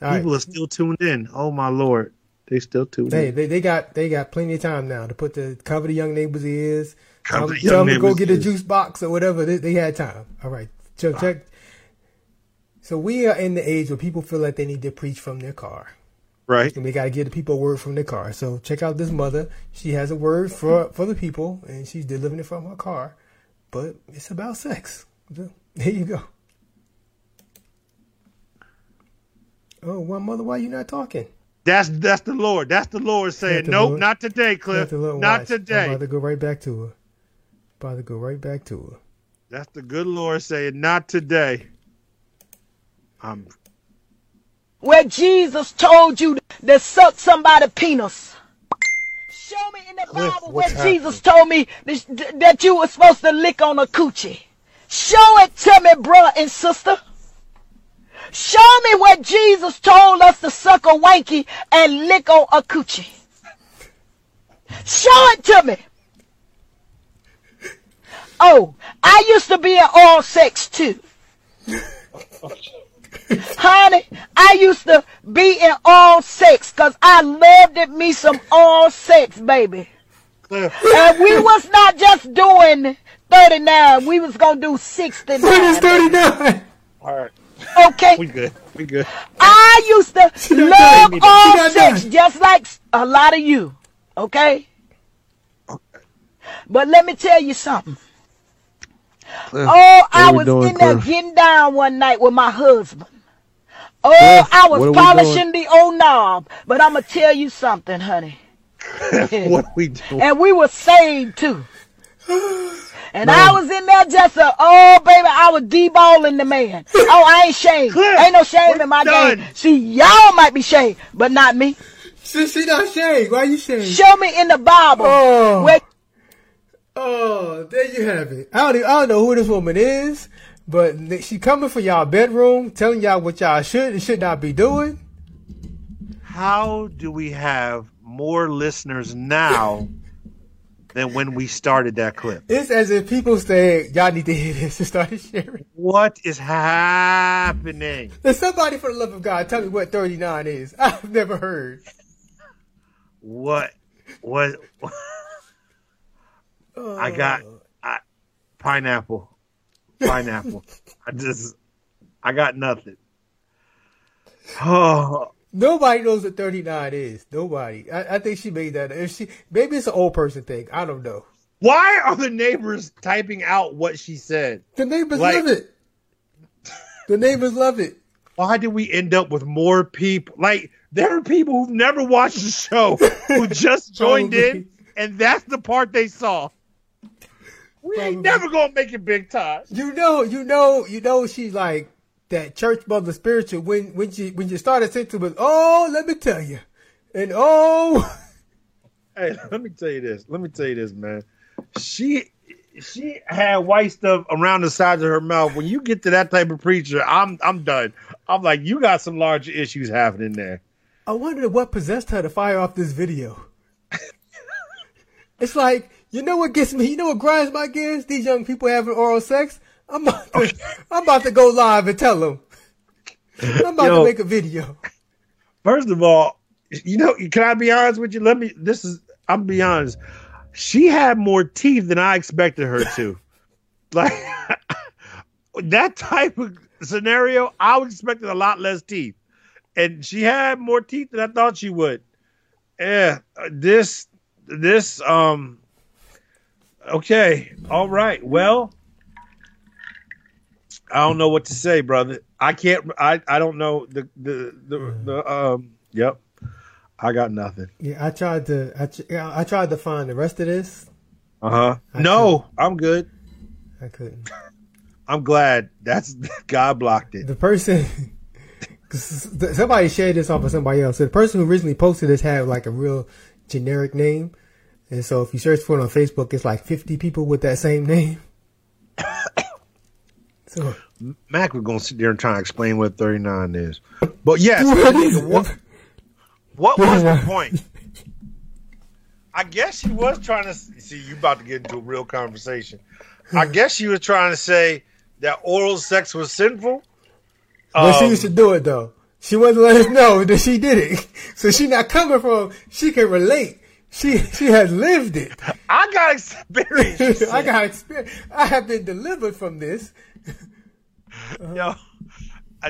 All people right. are still tuned in. Oh my lord, they still tuned hey, in. They, they got they got plenty of time now to put the cover the young neighbors' ears. Cover the tell them to go get a juice box or whatever. They, they had time. All right, check check. So we are in the age where people feel like they need to preach from their car. Right. And they got to give the people a word from their car. So check out this mother. She has a word for for the people, and she's delivering it from her car. But it's about sex. there you go. Oh, well, mother, why you not talking? That's that's the Lord. That's the Lord saying, "Nope, Lord, not today, Cliff. Not watch. today." I'm about to go right back to her. About to go right back to her. That's the good Lord saying, "Not today." I'm. Where Jesus told you to suck somebody's penis. Show me in the Bible where Jesus told me that you were supposed to lick on a coochie? Show it to me, bruh and sister. Show me where Jesus told us to suck a wanky and lick on a coochie. Show it to me. Oh, I used to be an all sex too. Honey, I used to be in all sex because I loved it me some all sex, baby. and we was not just doing 39, we was going to do 69. What is 39? All right. Okay. We good. We good. I used to love all sex just like a lot of you. Okay? But let me tell you something. Cliff, oh, I was doing, in there Cliff? getting down one night with my husband. Oh, Cliff, I was polishing the old knob. But I'm going to tell you something, honey. what we doing? And we were saved too. And man. I was in there just a, oh baby, I was deballing the man. Oh, I ain't shame. ain't no shame in my done. game. See, y'all might be shame, but not me. She, she not shame. Why you shame? Show me in the Bible oh. where Oh, there you have it. I don't, even, I don't know who this woman is, but she coming for y'all bedroom, telling y'all what y'all should and should not be doing. How do we have more listeners now than when we started that clip? It's as if people say, y'all need to hear this and started sharing. What is happening? There's somebody, for the love of God, tell me what 39 is. I've never heard. What? What? I got. I, pineapple, pineapple. I just I got nothing. Oh. Nobody knows what 39 is. Nobody. I, I, think she made that. If she, maybe it's an old person thing. I don't know. Why are the neighbors typing out what she said? The neighbors like, love it. The neighbors love it. Why did we end up with more people? Like there are people who've never watched the show who just joined in, and that's the part they saw. We ain't never gonna make it big time. You know, you know, you know. She's like that church mother spiritual. When when she when you started saying to oh, let me tell you, and oh, hey, let me tell you this. Let me tell you this, man. She she had white stuff around the sides of her mouth. When you get to that type of preacher, I'm I'm done. I'm like, you got some larger issues happening there. I wonder what possessed her to fire off this video. it's like you know what gets me? You know what grinds my gears? These young people having oral sex. I'm about to, I'm about to go live and tell them. I'm about Yo, to make a video. First of all, you know, can I be honest with you? Let me. This is. I'm be honest. She had more teeth than I expected her to. like that type of scenario, I was expecting a lot less teeth, and she had more teeth than I thought she would. Yeah, this this um Okay. All right. Well, I don't know what to say, brother. I can't. I, I don't know the the the, the um. Yep. I got nothing. Yeah, I tried to. I, I tried to find the rest of this. Uh huh. No, couldn't. I'm good. I couldn't. I'm glad. That's God blocked it. The person. somebody shared this off of somebody else. So the person who originally posted this had like a real generic name. And so if you search for it on Facebook, it's like 50 people with that same name. so Mac was going to sit there and try to explain what 39 is. But yes, what, what was the point? I guess she was trying to see you about to get into a real conversation. I guess she was trying to say that oral sex was sinful. But um, she used to do it though. She wasn't let us know that she did it. So she not coming from she can relate she she has lived it. I got experience. I got experience. I have been delivered from this. Yo,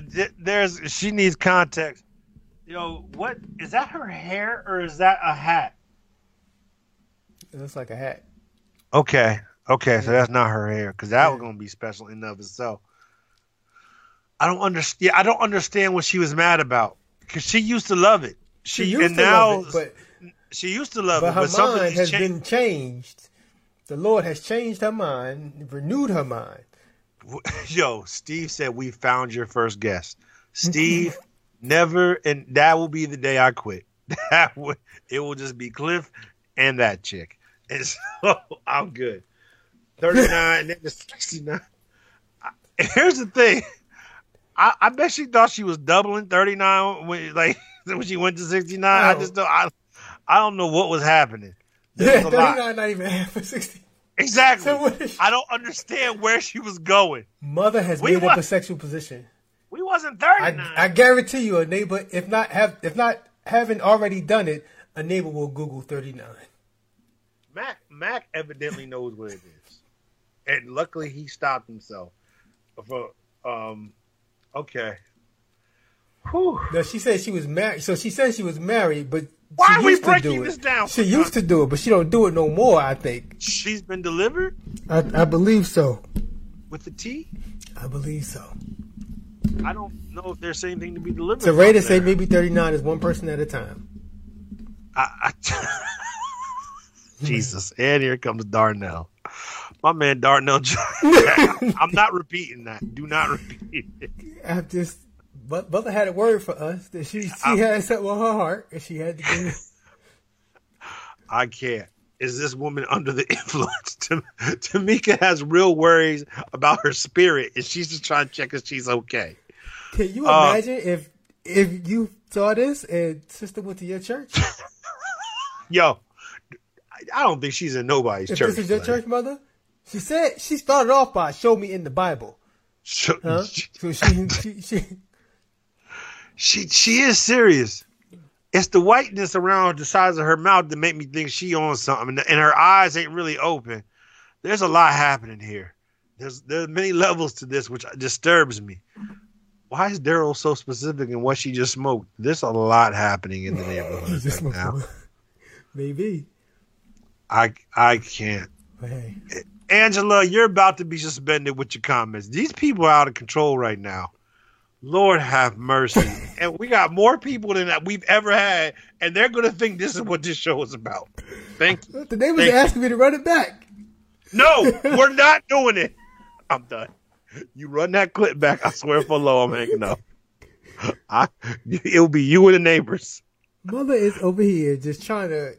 did, there's she needs context. Yo, what is that? Her hair or is that a hat? It looks like a hat. Okay, okay, so that's not her hair because that yeah. was gonna be special in of itself. I don't understand. I don't understand what she was mad about because she used to love it. She, she and now, it, but she used to love but it, her but mind has been changed. The Lord has changed her mind, renewed her mind. Yo, Steve said we found your first guest. Mm-hmm. Steve, never, and that will be the day I quit. That would, it will just be Cliff and that chick. And so I'm good. 39 and then the 69. Here's the thing. I, I bet she thought she was doubling 39 when like when she went to 69. Oh. I just don't I, I don't know what was happening. There yeah, 39 not even half of 60. Exactly. So I don't understand where she was going. Mother has we made was, up a sexual position. We wasn't 39. I, I guarantee you a neighbor if not have if not having already done it, a neighbor will Google 39. Mac Mac evidently knows what it is. And luckily he stopped himself. For um okay. Whew. No, she said she was married. So she said she was married, but why are we breaking this down? She used to do it, but she don't do it no more. I think she's been delivered. I, I believe so. With the T. I believe so. I don't know if there's anything to be delivered. So Ray to say maybe 39 is one person at a time. I, I Jesus, and here comes Darnell. My man Darnell. I'm not repeating that. Do not repeat it. I've just but Mother had a word for us that she she I, had something on her heart and she had to do. I can't. Is this woman under the influence? Tamika has real worries about her spirit, and she's just trying to check if she's okay. Can you uh, imagine if if you saw this and sister went to your church? Yo, I don't think she's in nobody's if church. This is your church mother. She said she started off by show me in the Bible. Show, huh? so she, she, she she she is serious. It's the whiteness around the size of her mouth that make me think she on something, and her eyes ain't really open. There's a lot happening here. There's there's many levels to this, which disturbs me. Why is Daryl so specific in what she just smoked? There's a lot happening in the neighborhood right now. Maybe. I I can't. Hey. Angela, you're about to be suspended with your comments. These people are out of control right now. Lord have mercy. and we got more people than that we've ever had, and they're going to think this is what this show is about. Thank you. The neighbors are asking me to run it back. No, we're not doing it. I'm done. You run that clip back. I swear for low, I'm hanging up. I, it'll be you and the neighbors. Mother is over here just trying to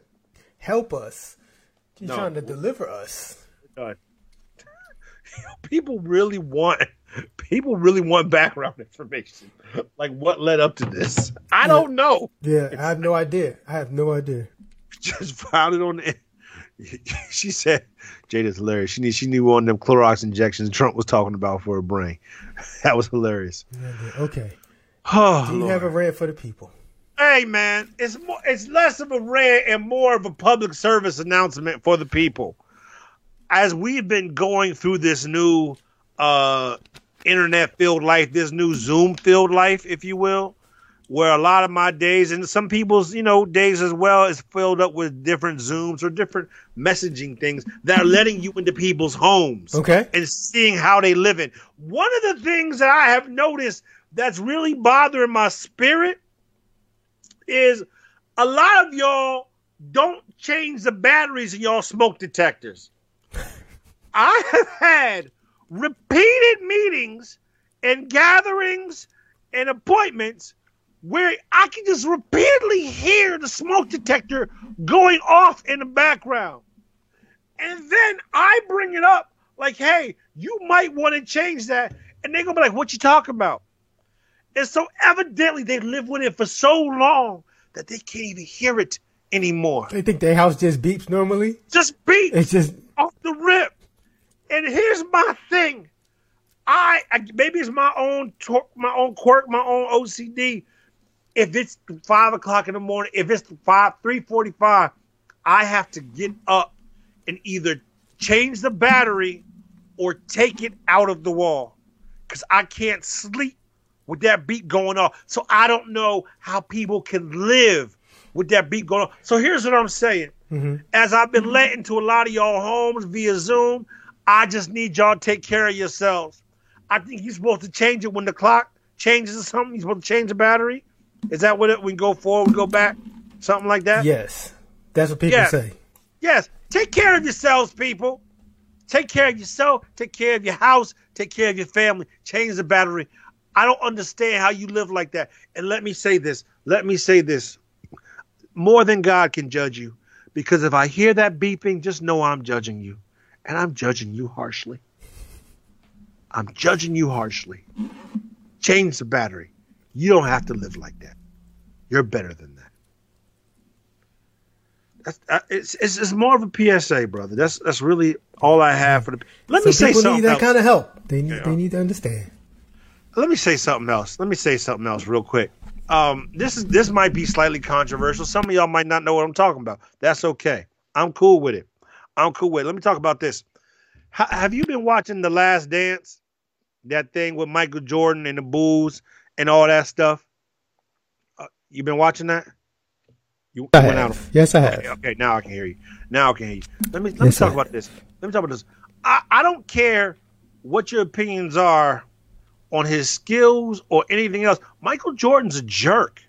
help us. She's no. trying to deliver us. People really want people really want background information. Like what led up to this? I don't know. Yeah, I have no idea. I have no idea. Just found it on the. She said, "Jada's hilarious. She knew she knew one of them Clorox injections Trump was talking about for her brain. That was hilarious." Okay. Oh, Do you Lord. have a rant for the people? Hey man, it's more, it's less of a rant and more of a public service announcement for the people. As we've been going through this new uh internet filled life, this new Zoom filled life, if you will, where a lot of my days and some people's, you know, days as well is filled up with different Zooms or different messaging things that are letting you into people's homes. Okay. And seeing how they live in. One of the things that I have noticed that's really bothering my spirit is a lot of y'all don't change the batteries in y'all smoke detectors. I have had repeated meetings and gatherings and appointments where I can just repeatedly hear the smoke detector going off in the background. And then I bring it up like, hey, you might want to change that. And they're going to be like, what you talking about? And so evidently they live with it for so long that they can't even hear it anymore. They think their house just beeps normally? Just beeps. It's just off the rip. And here's my thing. I, I maybe it's my own my own quirk, my own OCD. If it's five o'clock in the morning, if it's five three forty five, I have to get up and either change the battery or take it out of the wall because I can't sleep with that beat going off. So I don't know how people can live with that beat going on. So here's what I'm saying. Mm-hmm. As I've been let into a lot of y'all homes via Zoom, I just need y'all to take care of yourselves. I think you're supposed to change it when the clock changes or something. You're supposed to change the battery. Is that what it? We go forward, we go back, something like that. Yes, that's what people yes. say. Yes, take care of yourselves, people. Take care of yourself. Take care of your house. Take care of your family. Change the battery. I don't understand how you live like that. And let me say this. Let me say this. More than God can judge you Because if I hear that beeping, just know I'm judging you. And I'm judging you harshly. I'm judging you harshly. Change the battery. You don't have to live like that. You're better than that. That's, uh, it's, it's, it's more of a PSA, brother. That's that's really all I have for the. Let Some me say people something need that else. kind of help. They need Yeah. they need to understand. Let me say something else. Let me say something else real quick. Um, this is this might be slightly controversial. Some of y'all might not know what I'm talking about. That's okay. I'm cool with it. I'm cool with it. Let me talk about this. Ha- have you been watching The Last Dance? That thing with Michael Jordan and the Bulls and all that stuff. Uh, you been watching that? You I went have. out. Yes, I have. Okay, okay, now I can hear you. Now I can hear you. Let me let Yes, me talk about this. Let me talk about this. I, I don't care what your opinions are on his skills or anything else. Michael Jordan's a jerk.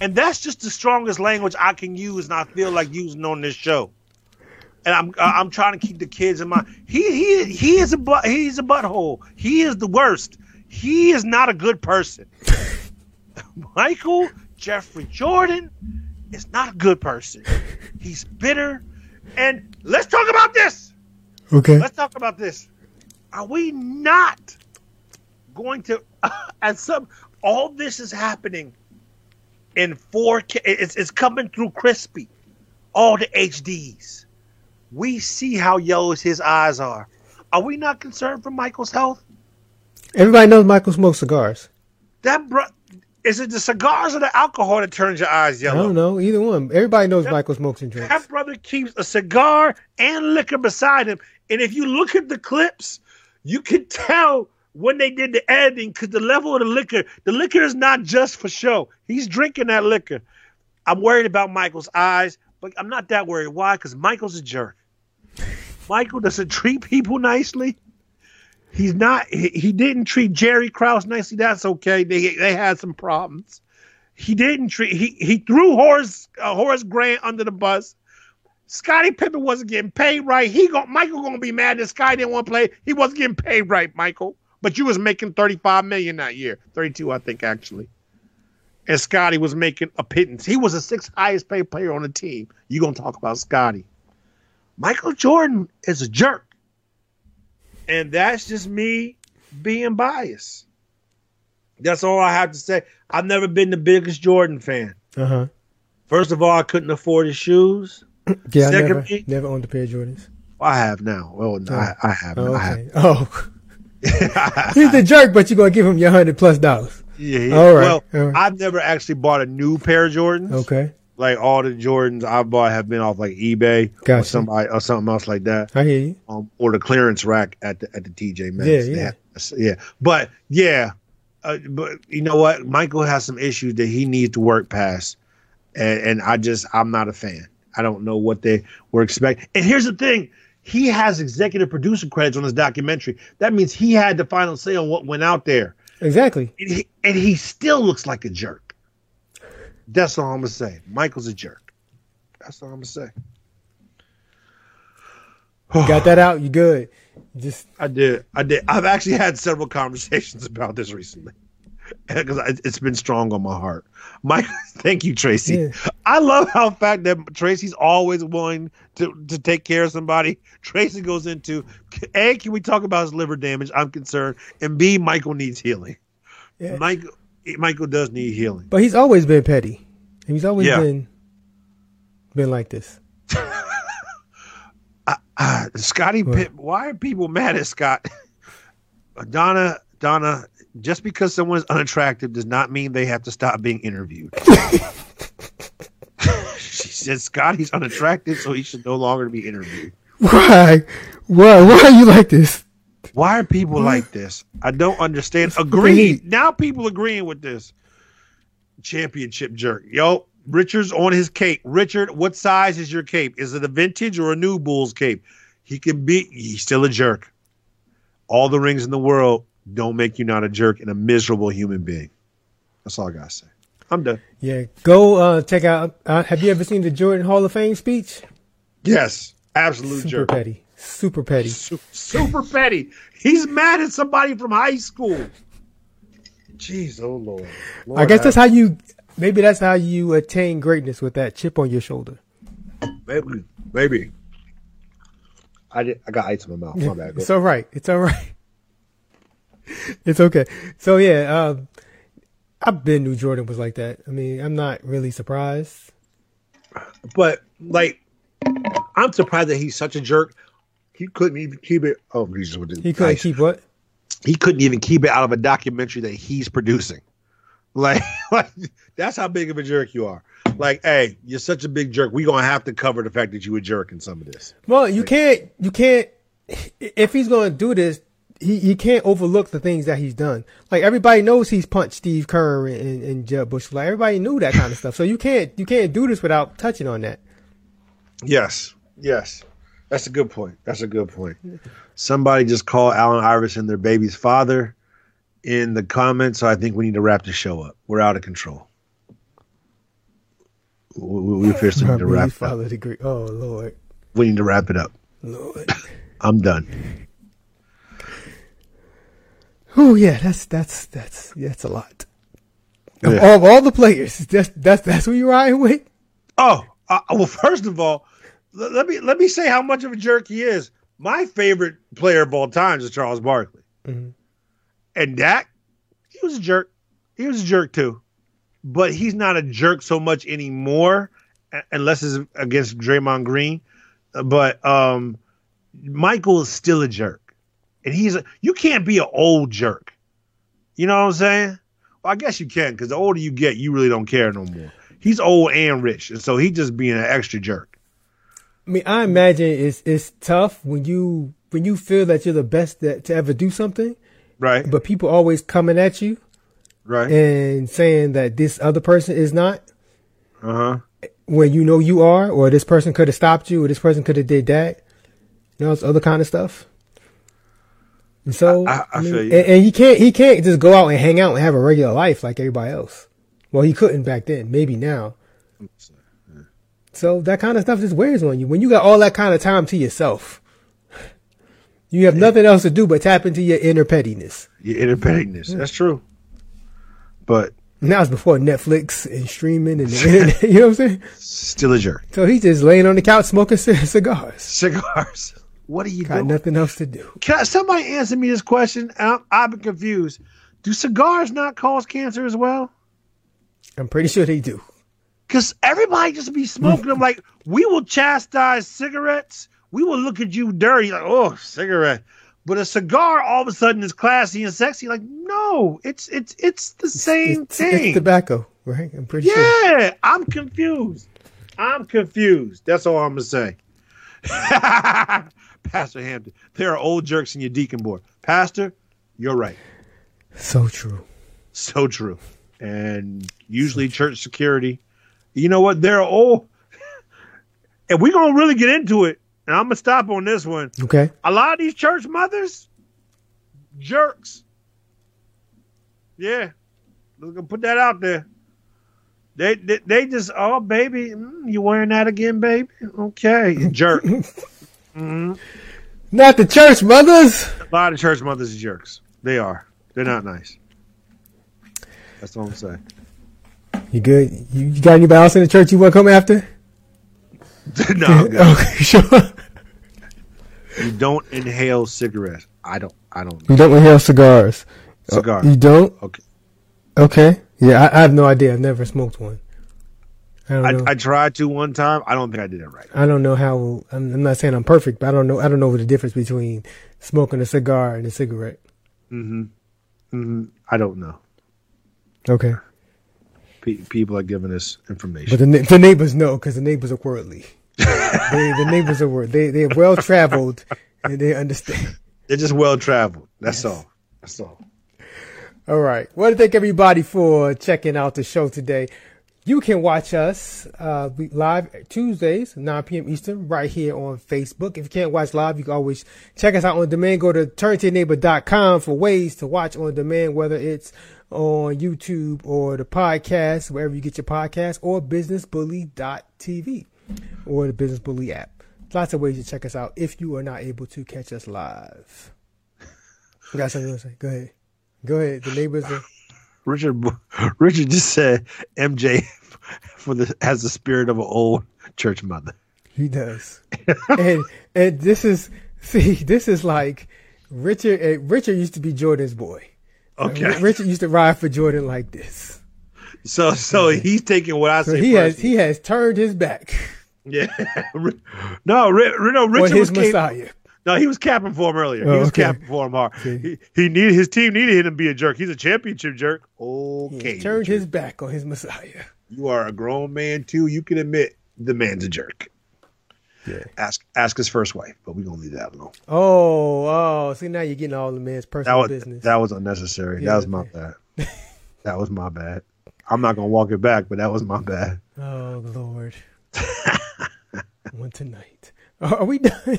And that's just the strongest language I can use and I feel like using on this show. And I'm I'm trying to keep the kids in mind. He he he is a butt he's a butthole. He is the worst. He is not a good person. Michael Jeffrey Jordan is not a good person. He's bitter. And let's talk about this. Okay. Let's talk about this. Are we not going to, at some, all this is happening in 4K. It's, it's coming through crispy. All the HDs. We see how yellow his eyes are. Are we not concerned for Michael's health? Everybody knows Michael smokes cigars. That bro, is it the cigars or the alcohol that turns your eyes yellow? I don't know either one. Everybody knows Michael smokes and drinks. That brother keeps a cigar and liquor beside him. And if you look at the clips, you can tell when they did the editing because the level of the liquor, the liquor is not just for show. He's drinking that liquor. I'm worried about Michael's eyes, but I'm not that worried. Why? Because Michael's a jerk. Michael doesn't treat people nicely. He's not. He, he didn't treat Jerry Krause nicely. That's okay. They they had some problems. He didn't treat. He he threw Horace uh, Horace Grant under the bus. Scottie Pippen wasn't getting paid right. He go, Michael gonna be mad that Scottie didn't want to play. He wasn't getting paid right, Michael. But you was making thirty five million that year, thirty two, I think actually. And Scotty was making a pittance. He was the sixth highest paid player on the team. You gonna talk about Scottie? Michael Jordan is a jerk, and that's just me being biased. That's all I have to say. I've never been the biggest Jordan fan. Uh huh. First of all, I couldn't afford his shoes. Yeah, I never, never owned a pair of Jordans. I have now. Well, no, I, I have. Oh, I have. Oh, he's a jerk, but you're gonna give him your hundred plus dollars. Yeah, yeah. All right, Well, all right. I've never actually bought a new pair of Jordans. Okay, Like all the Jordans I've bought have been off like eBay or somebody or something else like that, I hear you. um, or the clearance rack at the at the TJ Maxx. Yeah, yeah. have- yeah. But yeah, uh, but you know what? Michael has some issues that he needs to work past, and, and I just I'm not a fan. I don't know what they were expecting. And here's the thing. He has executive producer credits on his documentary. That means he had the final say on what went out there. Exactly. and he, and he still looks like a jerk. That's all I'm gonna say. Michael's a jerk. That's all I'm gonna say. Got that out. You good? Just I did. I did. I've actually had several conversations about this recently because it's been strong on my heart. Mike, thank you, Tracy. Yeah. I love how fact that Tracy's always willing to to take care of somebody. Tracy goes into a. Can we talk about his liver damage? I'm concerned, and b. Michael needs healing. Yeah. Michael Michael does need healing. But he's always been petty. He's always Yeah. been been like this. Ah, Scotty Pitt. Why are people mad at Scott? Donna, Donna. Just because someone's unattractive does not mean they have to stop being interviewed. she said Scotty's unattractive, so he should no longer be interviewed. Why? Why? Why are you like this? Why are people like this? I don't understand. the Agreed. Now people agreeing with this. Championship jerk. Yo, Richard's on his cape. Richard, what size is your cape? Is it a vintage or a new Bulls cape? He can be, he's still a jerk. All the rings in the world don't make you not a jerk and a miserable human being. That's all I got to say. I'm done. Yeah, go uh, check out. Uh, have you ever seen the Jordan Hall of Fame speech? Yes, absolute Super jerk. petty. Super petty. Super petty. He's mad at somebody from high school. Jeez, oh Lord. I guess that's how you. Maybe that's how you attain greatness with that chip on your shoulder. Maybe, maybe. I did. I got ice in my mouth. My bad. Go. It's all right. It's all right. It's okay. So yeah, um, I been knew Jordan was like that. I mean, I'm not really surprised. But like, I'm surprised that he's such a jerk. He couldn't even keep it. Oh, Jesus! He couldn't keep what? He couldn't even keep it out of a documentary that he's producing. Like, like that's how big of a jerk you are. Like, hey, you're such a big jerk. We're gonna have to cover the fact that you a jerk in some of this. Well, you can't. You can't. If he's going to do this, he, he can't overlook the things that he's done. Like everybody knows he's punched Steve Kerr and, and Jeb Bush. Like everybody knew that kind of stuff. So you can't you can't do this without touching on that. Yes, yes, that's a good point. That's a good point. Somebody just called Allen Iverson their baby's father in the comments. So I think we need to wrap the show up. We're out of control. We, we officially need to wrap it up. Degree. Oh Lord. We need to wrap it up. Lord. I'm done. Oh yeah, that's that's that's that's a lot. Of all, of all the players, that's that's that's who you're riding with. Oh, uh, well, first of all, l- let me let me say how much of a jerk he is. My favorite player of all time is Charles Barkley, Mhm. and Dak, he was a jerk. He was a jerk too, but he's not a jerk so much anymore, unless it's against Draymond Green. But um, Michael is still a jerk, and he's a, you can't be an old jerk. You know what I'm saying? Well, I guess you can because the older you get, you really don't care no more. He's old and rich, and so he's just being an extra jerk. I mean, I imagine it's it's tough when you when you feel that you're the best that, to ever do something, Right. but people always coming at you right. and saying that this other person is not Uh huh. when you know you are, or this person could have stopped you, or this person could have did that. You know, it's other kind of stuff. And so, I- I mean, feel you. And, and he can't he can't just go out and hang out and have a regular life like everybody else. Well, he couldn't back then. Maybe now. So that kind of stuff just wears on you when you got all that kind of time to yourself. You have nothing else to do but tap into your inner pettiness. Your inner pettiness. That's true. But Now it's before Netflix and streaming and the internet. You know what I'm saying? still a jerk. So he's just laying on the couch smoking cigars. Cigars. What are you Got doing? nothing else to do. Can somebody answer me this question? I'm, I've been confused. Do cigars not cause cancer as well? I'm pretty sure they do. Because everybody just be smoking them. Like, we will chastise cigarettes. We will look at you dirty, like, oh, cigarette. But a cigar all of a sudden is classy and sexy. Like, no, it's it's it's the same It's, thing. it's tobacco, right? I'm pretty sure. Yeah, I'm confused. I'm confused. That's all I'm gonna say. Pastor Hampton, there are old jerks in your deacon board. Pastor, you're right. So true. So true. And usually church security, you know what? They're all, and we're gonna really get into it. And I'm gonna stop on this one. Okay. A lot of these church mothers, jerks. Yeah, we're gonna put that out there. They they, they just oh baby, mm, you wearing that again, baby? Okay, jerk. hmm Not the church mothers. A lot of church mothers are jerks. They are. They're not nice. That's all I'm saying. You good? You, you got anybody else in the church you want to come after? no, Okay, sure. you don't inhale cigarettes. I don't. I don't. You don't inhale cigars. Cigar. You don't? Okay. Okay. Yeah, I, I have no idea. I've never smoked one. I don't know. I, I tried to one time. I don't think I did it right. I don't know how. I'm, I'm not saying I'm perfect, but I don't know. I don't know the difference between smoking a cigar and a cigarette. hmm hmm I don't know. Okay, Pe- people are giving us information. but the the neighbors know because the neighbors are worldly. they, the neighbors are wor- they they're well traveled and they understand. They're just well traveled. That's all. That's all. All right. to thank everybody for checking out the show today. You can watch us uh, live Tuesdays, 9 p.m. Eastern, right here on Facebook. If you can't watch live, you can always check us out on demand. Go to turntoyourneighbor.com for ways to watch on demand, whether it's on YouTube or the podcast, wherever you get your podcast, or businessbully.tv or the Business Bully app. Lots of ways to check us out if you are not able to catch us live. You got something to say? Go ahead. Go ahead. The neighbors are. Richard Richard just said MJ for the has the spirit of an old church mother. He does. and and this is see, this is like Richard. Richard used to be Jordan's boy. Okay. Richard used to ride for Jordan like this. So so he's taking what I So say. he has he has turned his back Yeah. no, no, Richard was cap- No, he was capping for him earlier. Oh, he was okay. capping for him hard. Okay. He, he needed his team needed him to be a jerk. He's a championship jerk. Okay. has turned Richard. his back on his Messiah. You are a grown man too. You can admit the man's a jerk. Yeah. Ask ask his first wife, but we're gonna leave that alone. Oh, oh. See now you're getting all the man's That personal was business. that was unnecessary. Yeah, that was my bad. that was my bad. I'm not gonna walk it back, but that was my bad. oh Lord. One tonight. Are we done?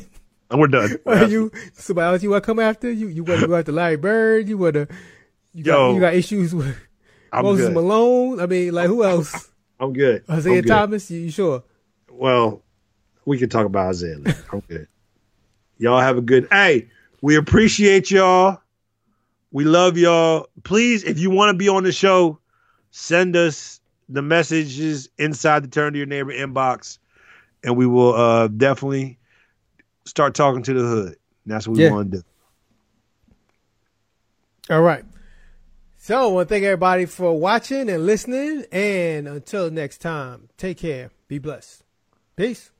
We're done. Are you somebody else you want to come after? You you want to go after Larry Bird? You want to? You got, Yo. you got issues with I'm Moses good. Malone? I mean, like who else? I'm good. I'm Isaiah good. Thomas? You, you sure? Well, we can talk about Isaiah later. I'm good. Y'all have a good. Hey, we appreciate y'all. We love y'all. Please, if you want to be on the show, send us the messages inside the Turn to Your Neighbor inbox, and we will uh, definitely start talking to the hood. That's what we Yeah. want to do. All right. So I want to thank everybody for watching and listening. And until next time, take care. Be blessed. Peace.